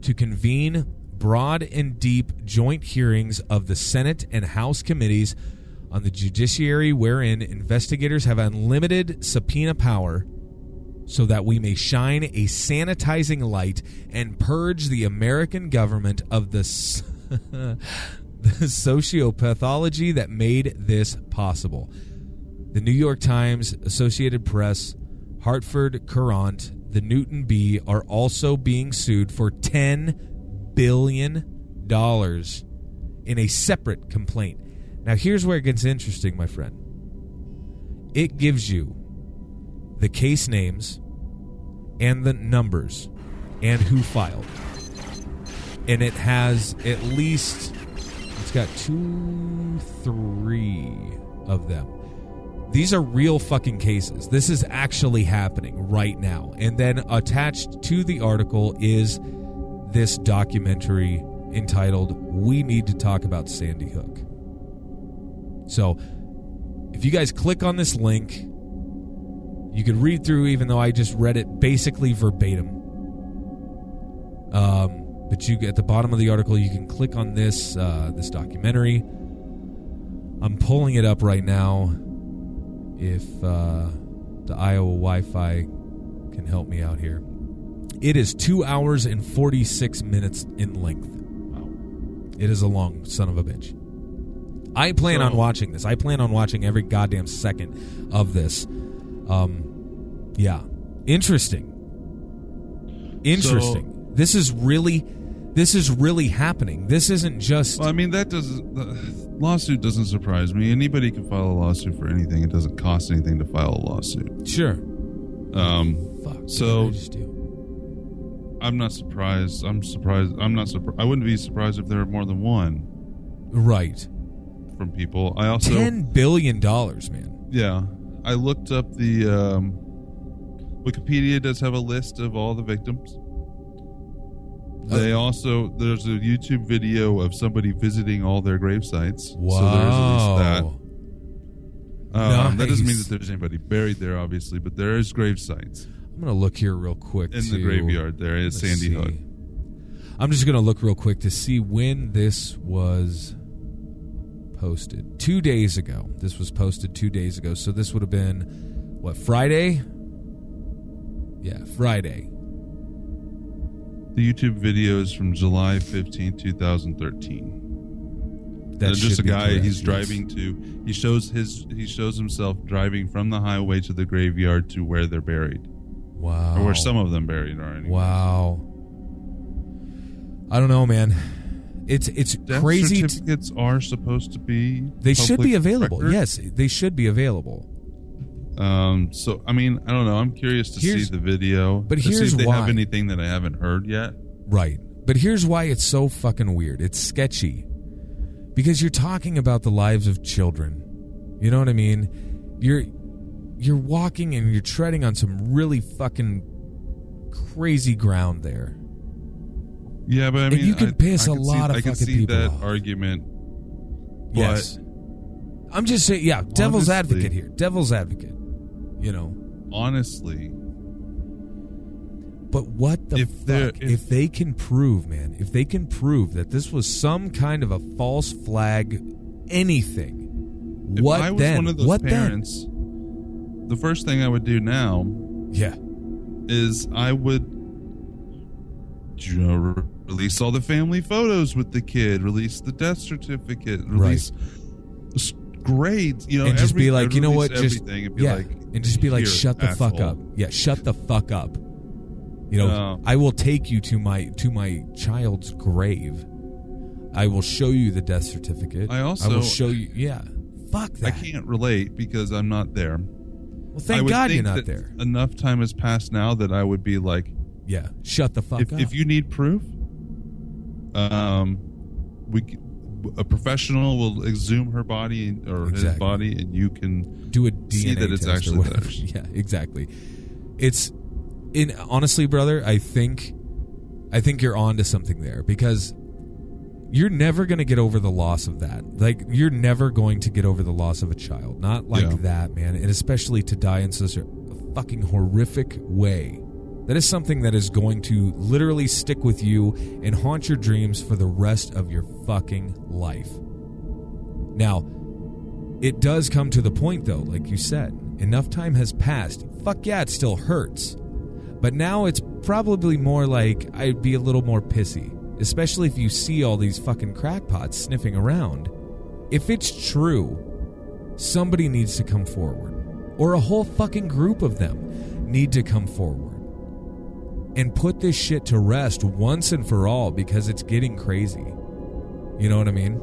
to convene broad and deep joint hearings of the Senate and House committees on the judiciary, wherein investigators have unlimited subpoena power so that we may shine a sanitizing light and purge the American government of the, [laughs] the sociopathology that made this possible. The New York Times, Associated Press, Hartford Courant, the Newtown Bee are also being sued for $10 billion in a separate complaint. Now, here's where it gets interesting, my friend. It gives you the case names and the numbers and who filed. And it has at least, it's got two, three of them. These are real fucking cases. This is actually happening right now. And then attached to the article is this documentary entitled We Need to Talk About Sandy Hook. So, if you guys click on this link, you could read through, even though I just read it basically verbatim. Um, but you at the bottom of the article, you can click on this uh, this documentary. I'm pulling it up right now. If uh, the Iowa Wi-Fi can help me out here, it is two hours and 46 minutes in length. Wow, it is a long son of a bitch. I plan So- on watching this. I plan on watching every goddamn second of this. Um, yeah, interesting. Interesting. this is really, this is really happening. This isn't just Well, I mean, that doesn't. The lawsuit doesn't surprise me. Anybody can file a lawsuit for anything. It doesn't cost anything to file a lawsuit. sure. Um, Fuck. So- I'm not surprised. I'm surprised. I'm not surprised. I wouldn't be surprised if there were more than one right. From people. I also, Ten billion dollars, man. yeah, I looked up the um, Wikipedia does have a list of all the victims. They also there's a YouTube video of somebody visiting all their grave sites. Wow. So there's at least that. Um, That doesn't mean that there's anybody buried there, obviously, but there is grave sites I'm gonna look here real quick in to- the graveyard. There is Sandy see. Hook. I'm just gonna look real quick to see when this was posted. Two days ago. This was posted two days ago. So this would have been what Friday? Yeah, Friday. The YouTube video is from July 15, 2013. That And just a guy correct, he's yes. driving to he shows his he shows himself driving from the highway to the graveyard to where they're buried Wow. or where some of them buried are anyway. Wow. I don't know, man. It's it's Death crazy. t- certificates are supposed to be they should be available. record. Yes, they should be available. Um so I mean, I don't know. I'm curious to Here's- see the video. but to see here's if they why. have anything that I haven't heard yet. Right. But here's why it's so fucking weird. It's sketchy. Because you're talking about the lives of children. You know what I mean? You're you're walking and you're treading on some really fucking crazy ground there. Yeah, but I And mean, you can I- piss I a can lot see, of I can fucking see people that off. argument. yes. I'm just saying, yeah, devil's Honestly- advocate here. Devil's advocate. You know. Honestly, But what the If fuck? If, if- they can prove, man, if they can prove that this was some kind of a false flag, anything, if what I was then? one of those what parents, the first thing I would do now? Yeah. is I would you know, re- release all the family photos with the kid, release the death certificate, release s- grades, you know, and just every- be like, you know what, just and be yeah, like, and just be like, shut the fuck up. Yeah, shut the fuck up. You know, No. I will take you to my to my child's grave. I will show you the death certificate. I also- I will show you. Yeah, fuck that. I can't relate because I'm not there. Well, thank God you're not there. Enough time has passed now that I would be like, Yeah, shut the fuck if, up. if you need proof, um, we a professional will exhume her body or his body, and you can do a DNA see that it's actually theirs. [laughs] Yeah, exactly. It's in honestly, brother. I think, I think you're onto something there because you're never going to get over the loss of that. Like you're never going to get over the loss of a child. Not like Yeah. that, man. And especially to die in such a fucking horrific way. That is something that is going to literally stick with you and haunt your dreams for the rest of your fucking life. Now, it does come to the point, though, like you said. Enough time has passed. Fuck yeah, it still hurts. But now it's probably more like I'd be a little more pissy. Especially if you see all these fucking crackpots sniffing around. If it's true, somebody needs to come forward. Or a whole fucking group of them need to come forward. And put this shit to rest once and for all because it's getting crazy. You know what I mean?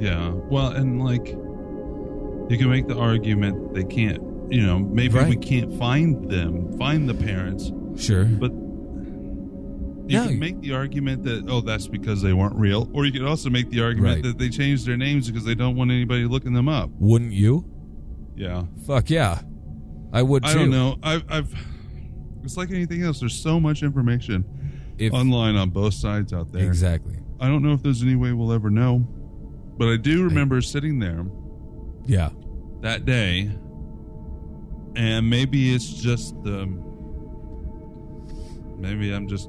Yeah. Well, and like you can make the argument they can't, you know, maybe we can't find them, find the parents, Sure. but you No, can make the argument that oh that's because they weren't real, or you could also make the argument Right. that they changed their names because they don't want anybody looking them up. Wouldn't you? Yeah. Fuck yeah. I would too. I don't know. I've, I've it's like anything else. There's so much information If, online on both sides out there. exactly. I don't know if there's any way we'll ever know, but I do remember sitting there Yeah. that day, and maybe it's just the maybe I'm just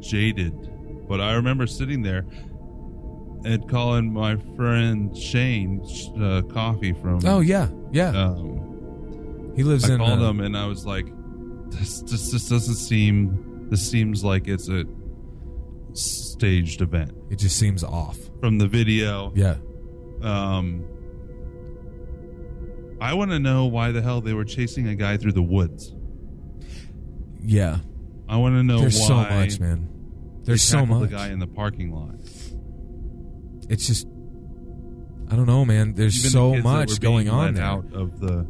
jaded, but I remember sitting there and calling my friend Shane uh, coffee from. Oh yeah. Yeah. Um, he lives I in. called uh, him and I was like, "This, this, this doesn't seem. This seems like it's a staged event." It just seems off. From the video, Yeah. um, I want to know why the hell they were chasing a guy through the woods. Yeah. I want to know There's why so much, man. they There's so tackled much. The guy in the parking lot. It's just. I don't know, man. There's Even the so kids that much were being going on let there. out of the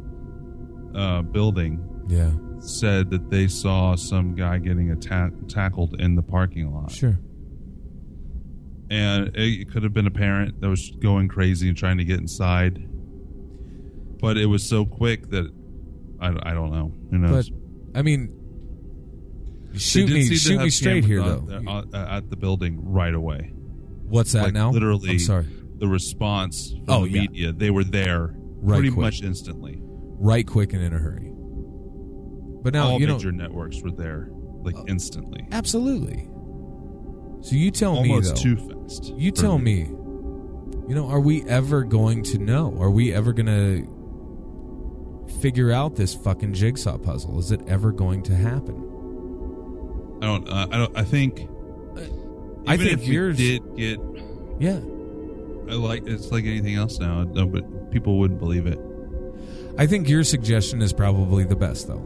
uh, building Yeah. Said that they saw some guy getting atta- tackled in the parking lot. Sure. and it could have been a parent that was going crazy and trying to get inside but it was so quick that i, I don't know who knows? But I mean, shoot me, shoot me straight here, though. uh, at the building right away What's that like now? literally I'm sorry. the response from Oh, the yeah. media they were there Right pretty quick. much instantly Right, quick, and in a hurry. But now all you know, major networks were there like instantly absolutely. So you tell almost me though. too fast You tell me. me. You know, are we ever going to know? Are we ever going to figure out this fucking jigsaw puzzle? Is it ever going to happen? i don't uh, i don't i think I think yours- did get Yeah. I like it's like anything else now no, but people wouldn't believe it I think your suggestion is probably the best, though.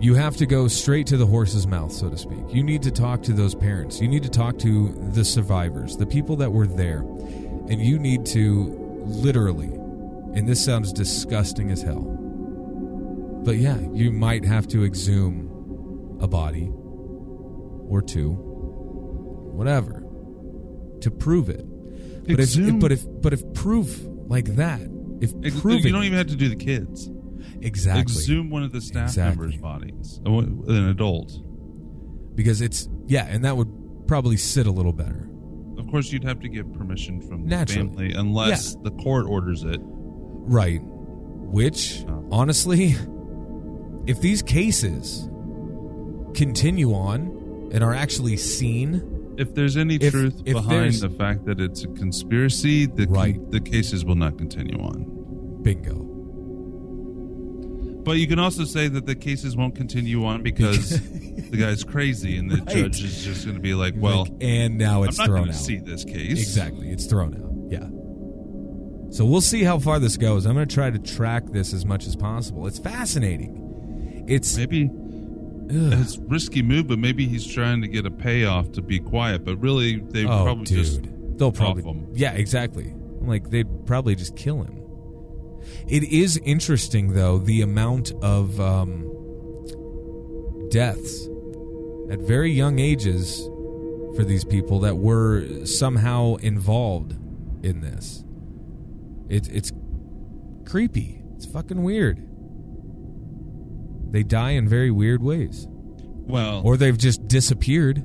You have to go straight to the horse's mouth, so to speak. You need to talk to those parents. You need to talk to the survivors, the people that were there. And you need to literally, and this sounds disgusting as hell, but yeah, you might have to exhume a body or two, whatever, to prove it. But if, but if but if proof like that, if you don't even have to do the kids. Exactly Exhume one of the staff Exactly. members' bodies, uh, an adult. because it's yeah, and that would probably sit a little better. Of course, you'd have to get permission from the Naturally. family, unless the court orders it. Right. Which, Oh. honestly, [laughs] if these cases continue on and are actually seen, If there's any If- truth if behind the fact that it's a conspiracy, the Right. the cases will not continue on. bingo. But you can also say that the cases won't continue on because the [laughs] guy's crazy, and the Right. judge is just going to be like, "Well, Like, and now I'm it's not thrown going out. to see this case." Exactly. It's thrown out. Yeah. So we'll see how far this goes. I'm going to try to track this as much as possible. It's fascinating. It's Maybe ugh. it's a risky move, but maybe he's trying to get a payoff to be quiet. But really, they oh, probably dude. just They'll probably him. Yeah, exactly. Like they'd probably just kill him. It is interesting though the amount of um, deaths at very young ages for these people that were somehow involved in this. It's it's creepy. It's fucking weird. They die in very weird ways, well, or they've just disappeared.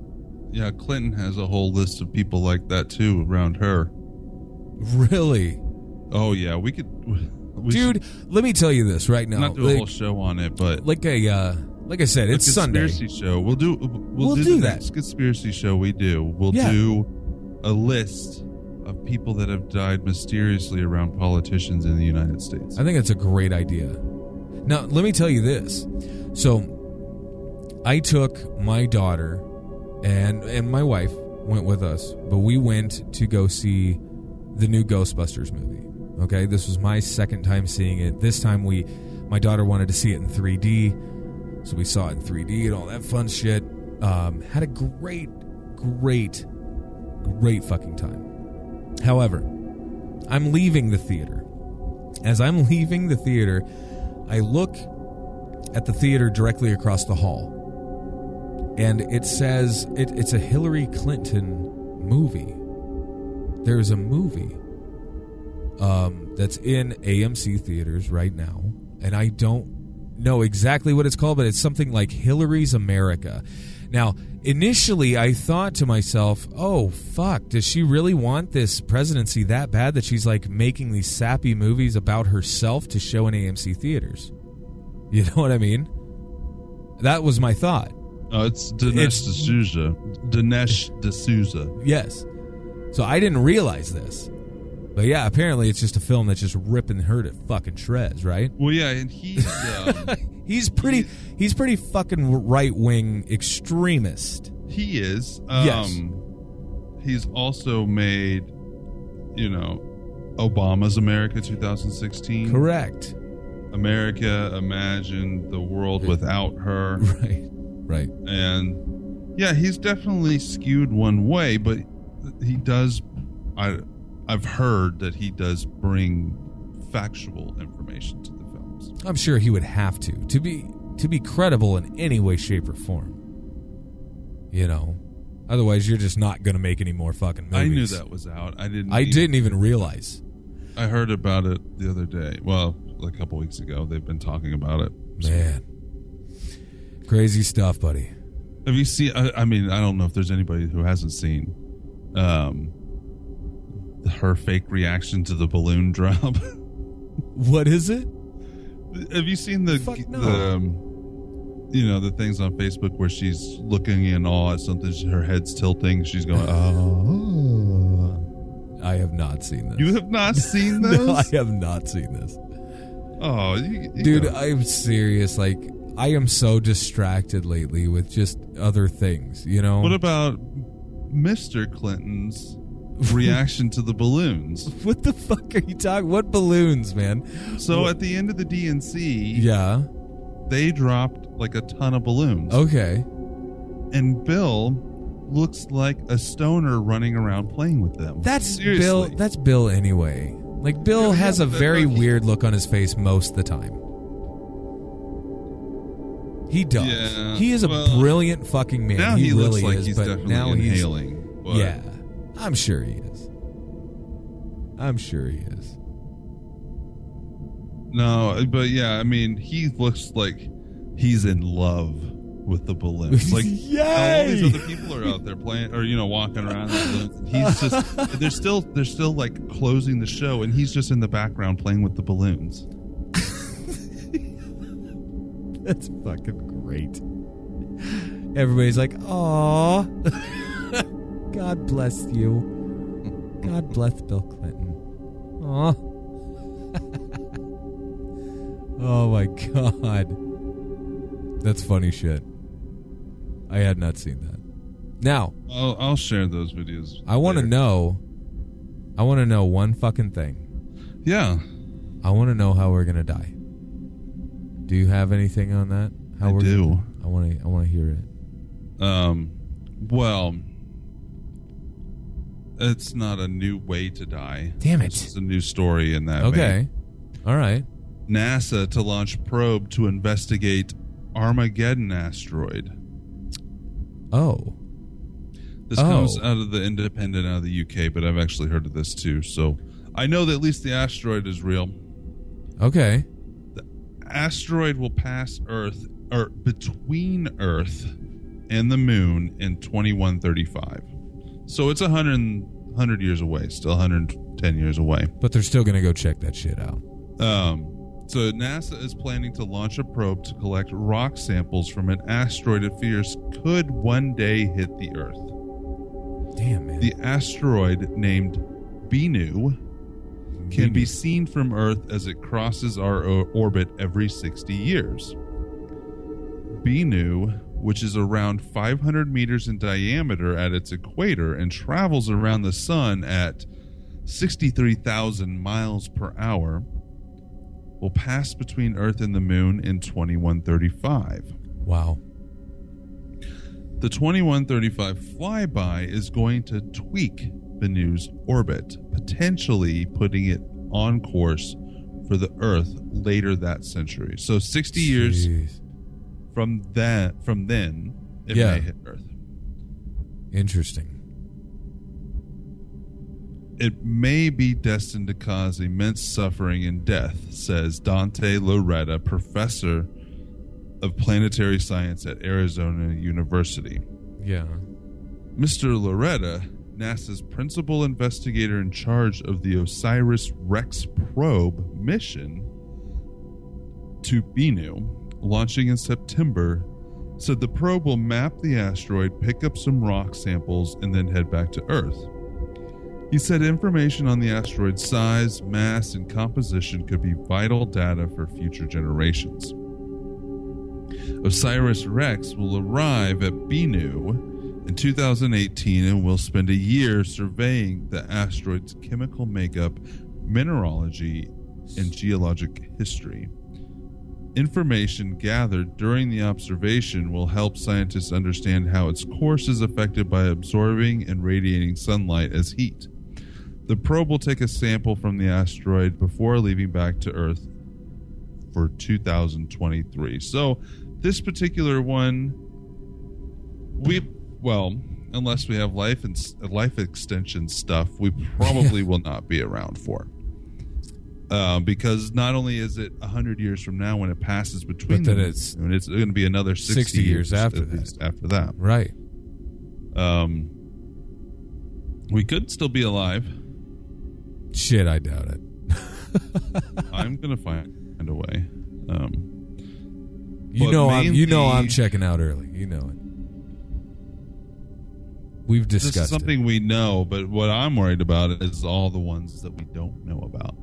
yeah. Clinton has a whole list of people like that too around her. Really, Oh yeah, we could, dude. Let me tell you this right now. not do a whole show on it, but like a uh, like I said, it's Sunday. conspiracy show. We'll do. We'll, We'll do, do the that. next conspiracy show we do. We'll Yeah. do a list of people that have died mysteriously around politicians in the United States. I think it's a great idea. Now, let me tell you this. So, I took my daughter and and my wife went with us, but we went to go see the new Ghostbusters movie. Okay, this was my second time seeing it. This time we my daughter wanted to see it in 3D, so we saw it in 3D and all that fun shit. Um, had a great, great, great fucking time. However, I'm leaving the theater. As I'm leaving the theater, I look at the theater directly across the hall, and it says it, it's a Hillary Clinton movie. There's a movie um, that's in AMC theaters right now, and I don't know exactly what it's called, but it's something like Hillary's America. Now, initially, I thought to myself, "Oh fuck, does she really want this presidency that bad that she's like making these sappy movies about herself to show in AMC theaters?" [laughs] You know what I mean? That was my thought. Oh, it's Dinesh It's- D'Souza. Dinesh D'Souza. Yes. So I didn't realize this. But yeah, apparently it's just a film that's just ripping her to fucking shreds, right? Well, yeah, and he's [laughs] um, He's pretty he's pretty fucking right wing extremist. he is. Um, Yes. He's also made, you know, Obama's America 2016. Correct. America imagined the world without her. [laughs] Right. Right. and yeah, he's definitely skewed one way, but he does. I I've heard that he does bring factual information to the films. I'm sure he would have to to be to be credible in any way shape or form. You know. Otherwise you're just not going to make any more fucking movies. I knew that was out. I didn't. I even- didn't even realize. I heard about it the other day. Well, a couple weeks ago. They've been talking about it. Man. Crazy stuff, buddy. Have you seen? I, I mean, I don't know if there's anybody who hasn't seen um, her fake reaction to the balloon drop. [laughs] What is it? Have you seen the, Fuck no. the um, you know the things on Facebook where she's looking in awe at something, her head's tilting, she's going, "Oh." I have not seen this. You have not [laughs] seen this, no, I have not seen this. oh, you, you Dude, know. I'm serious. Like, I am so distracted lately with just other things, you know? what about Mr. Clinton's reaction to the balloons? [laughs] What the fuck are you talking? What balloons, man? So at the end of the DNC, Yeah. they dropped like a ton of balloons, Okay. and Bill looks like a stoner running around playing with them. That's Seriously. Bill. That's Bill anyway. Like, Bill Yeah, has a very weird look on his face most of the time. He does. Yeah, he is a well, brilliant fucking man. now he, he, really looks like is. he's but definitely now he's inhaling. but- Yeah, I'm sure he is. I'm sure he is. No, but yeah, I mean, he looks like he's in love with the balloons. [laughs] Like all these other people are out there playing, or you know, walking around. Balloons. And he's just [laughs] they're still they're still like closing the show, and he's just in the background playing with the balloons. [laughs] That's fucking great. Everybody's like, "Aw, God bless you. God bless Bill Clinton." Aw. [laughs] Oh my god. That's funny shit. I had not seen that. Now, I'll, I'll share those videos. I want to know I want to know one fucking thing. Yeah, I want to know how we're going to die. Do you have anything on that? How I we're do. Gonna, I want to I want to hear it. Um, well, it's not a new way to die. Damn it. It's a new story in that. Okay. vein. All right. NASA to launch probe to investigate Armageddon asteroid. Oh. This Oh. comes out of the Independent out of the UK, but I've actually heard of this too. So I know that at least the asteroid is real. Okay. The asteroid will pass Earth or between Earth and the Moon in 2135. So it's 100, 100 years away, still 110 years away. But they're still going to go check that shit out. Um, so NASA is planning to launch a probe to collect rock samples from an asteroid it fears could one day hit the Earth. Damn, man. The asteroid named Bennu can be seen from Earth as it crosses our orbit every 60 years. Bennu, which is around 500 meters in diameter at its equator and travels around the sun at 63,000 miles per hour, will pass between Earth and the Moon in 2135. wow. The 2135 flyby is going to tweak Bennu's orbit, potentially putting it on course for the Earth later that century. So 60 years Jeez. From that from then, it Yeah. may hit Earth. Interesting. It may be destined to cause immense suffering and death, says Dante Lauretta, professor of planetary science at Arizona University. Yeah. Mr. Lauretta, NASA's principal investigator in charge of the OSIRIS REx probe mission to Bennu, launching in September, said the probe will map the asteroid, pick up some rock samples, and then head back to Earth. He said information on the asteroid's size, mass, and composition could be vital data for future generations. Osiris Rex will arrive at Bennu in 2018 and will spend a year surveying the asteroid's chemical makeup, mineralogy, and geologic history. Information gathered during the observation will help scientists understand how its course is affected by absorbing and radiating sunlight as heat. The probe will take a sample from the asteroid before leaving back to Earth for 2023. So, this particular one, we well, unless we have life and life extension stuff, we probably [laughs] will not be around for. Uh, because not only is it hundred years from now when it passes between But then them, it's I mean, it's going to be another 60, 60 years after at that. after that. Right. Um, we could still be alive. Shit, I doubt it. [laughs] I'm going to find a way. Um, You know, I'm, you know, I'm checking out early. You know it. We've this discussed is something we know, but what I'm worried about is all the ones that we don't know about.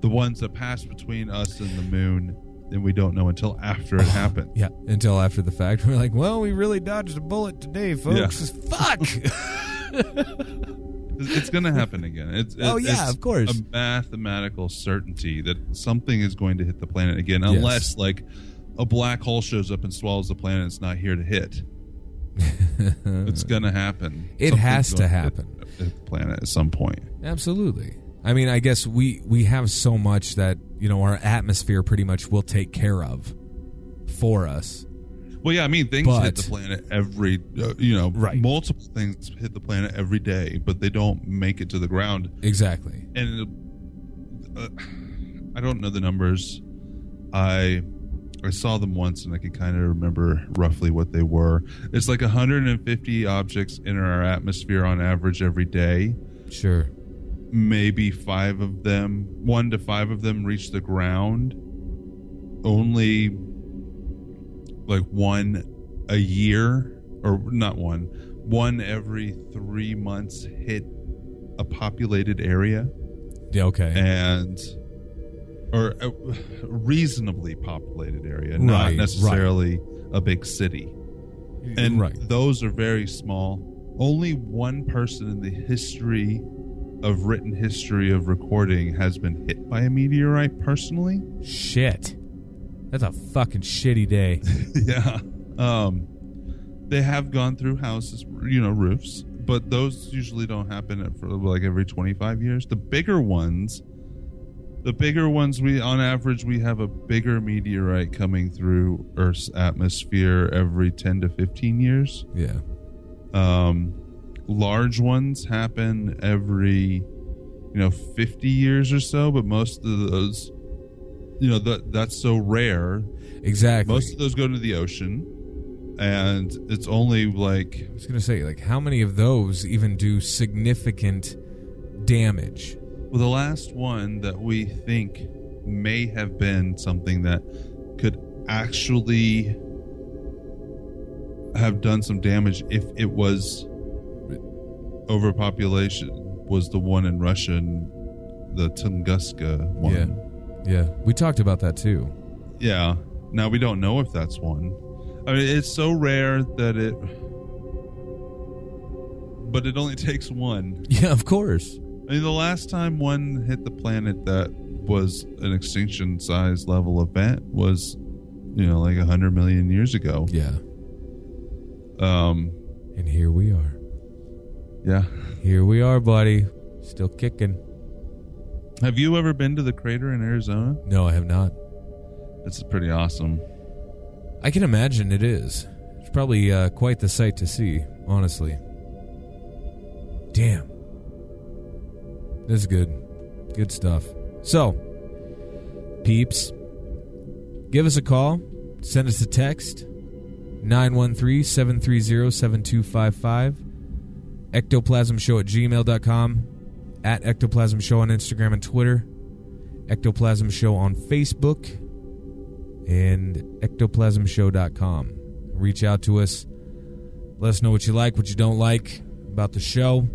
The ones that pass between us and the moon, and we don't know until after it oh, happened. Yeah, until after the fact, [laughs] we're like, well, we really dodged a bullet today, folks. [laughs] Fuck. It's going to happen again. It's, [laughs] Oh, it's yeah, of course. A mathematical certainty that something is going to hit the planet again, Yes. unless like a black hole shows up and swallows the planet. It's not here to hit. it's going to happen. It Something's has to happen. the planet at some point. Absolutely. I mean, I guess we we have so much that you know our atmosphere pretty much will take care of for us. Well, yeah, I mean things But- hit the planet every, uh, you know, Right. multiple things hit the planet every day, but they don't make it to the ground. Exactly. And uh, I don't know the numbers. I I saw them once, and I can kind of remember roughly what they were. It's like 150 objects in our atmosphere on average every day. Sure. Maybe five of them, one to five of them, reach the ground. Only like one a year, or not one, one every three months hit a populated area Yeah. Okay. and or a reasonably populated area, not Right, necessarily a big city. And right. those are very small. Only one person in the history of written history of recording has been hit by a meteorite personally. Shit. That's a fucking shitty day. [laughs] yeah. Um, they have gone through houses, you know, roofs, but those usually don't happen for like every 25 years. The bigger ones, the bigger ones, we on average we have a bigger meteorite coming through Earth's atmosphere every 10 to 15 years. yeah. Um, large ones happen every, you know, 50 years or so, but most of those, you know, that that's so rare Exactly. most of those go to the ocean and it's only like I was gonna say, like, how many of those even do significant damage? well, the last one that we think may have been something that could actually have done some damage if it was overpopulation was the one in Russia and the Tunguska one. Yeah. We talked about that too. Yeah. Now we don't know if that's one. I mean, it's so rare that it, but it only [laughs] takes one. Yeah, of course. I mean, the last time one hit the planet that was an extinction size level event was, you know, like a hundred million years ago. Yeah. Um, And here we are. Yeah. Here we are, buddy. Still kicking. Have you ever been to the crater in Arizona? No, I have not. It's pretty awesome. I can imagine it is. It's probably uh, quite the sight to see, honestly. Damn. This is good. Good stuff. So, peeps, give us a call. Send us a text. 913-730-7255. Ectoplasmshow at gmail.com. At Ectoplasm Show on Instagram and Twitter. Ectoplasm Show on Facebook and ectoplasmshow.com. Reach out to us. Let us know what you like, what you don't like about the show.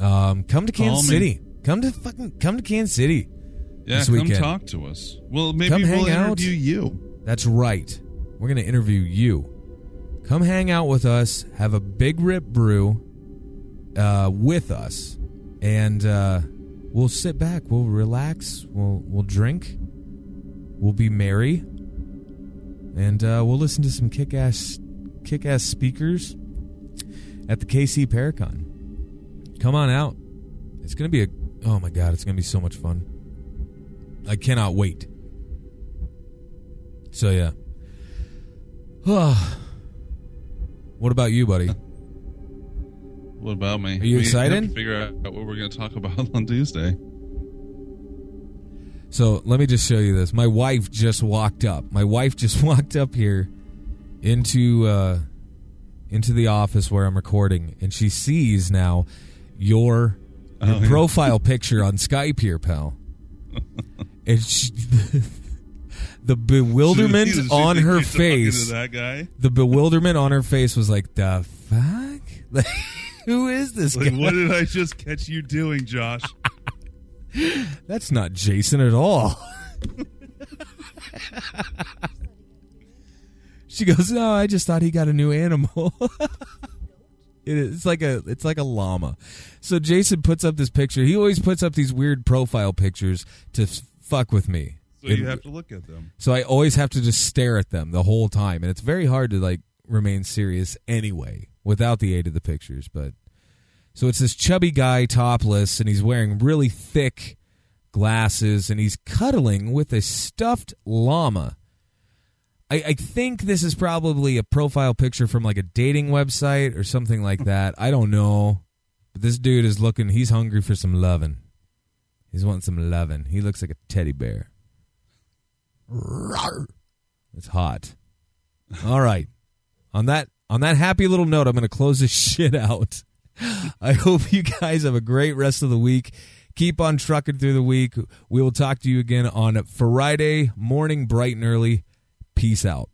Um, come to Kansas City. Come to fucking come to Kansas City. Yeah, This come talk to us. Well, maybe Come we'll hang out. interview you. That's right. We're going to interview you. Come hang out with us. Have a big rip brew uh, with us, and uh, we'll sit back. We'll relax. We'll we'll drink. We'll be merry, and uh, we'll listen to some kick ass kick ass speakers at the KC Paracon. Come on out. It's to be a oh my god! It's to be so much fun. I cannot wait. So yeah. [sighs] what about you, buddy? What about me? Are you We excited? have to figure out what we're going to talk about [laughs] on Tuesday. So let me just show you this. My wife just walked up. My wife [laughs] just walked up here into uh, into the office where I'm recording, and she sees now your, your Oh, yeah. profile [laughs] picture on Skype here, pal. And she, the bewilderment Does she on her you're talking to face. that guy. The bewilderment on her face was like, "The fuck? Who is this Like, guy? what did I just catch you doing, Josh? [laughs] That's not Jason at all." [laughs] she goes, "No, I just thought he got a new animal." [laughs] It is, it's like a it's like a llama. So Jason puts up this picture. He always puts up these weird profile pictures to f- fuck with me. So It- you have to look at them. so I always have to just stare at them the whole time, and it's very hard to like remain serious anyway without the aid of the pictures. But so it's this chubby guy topless, and he's wearing really thick glasses, and he's cuddling with a stuffed llama. I, I think this is probably a profile picture from like a dating website or something like that. I don't know, but this dude is looking. He's hungry for some loving. He's wanting some loving. He looks like a teddy bear. It's hot. All right. On that on that happy little note, I'm going to close this [laughs] shit out. I hope you guys have a great rest of the week. Keep on trucking through the week. We will talk to you again on Friday morning, bright and early. Peace out.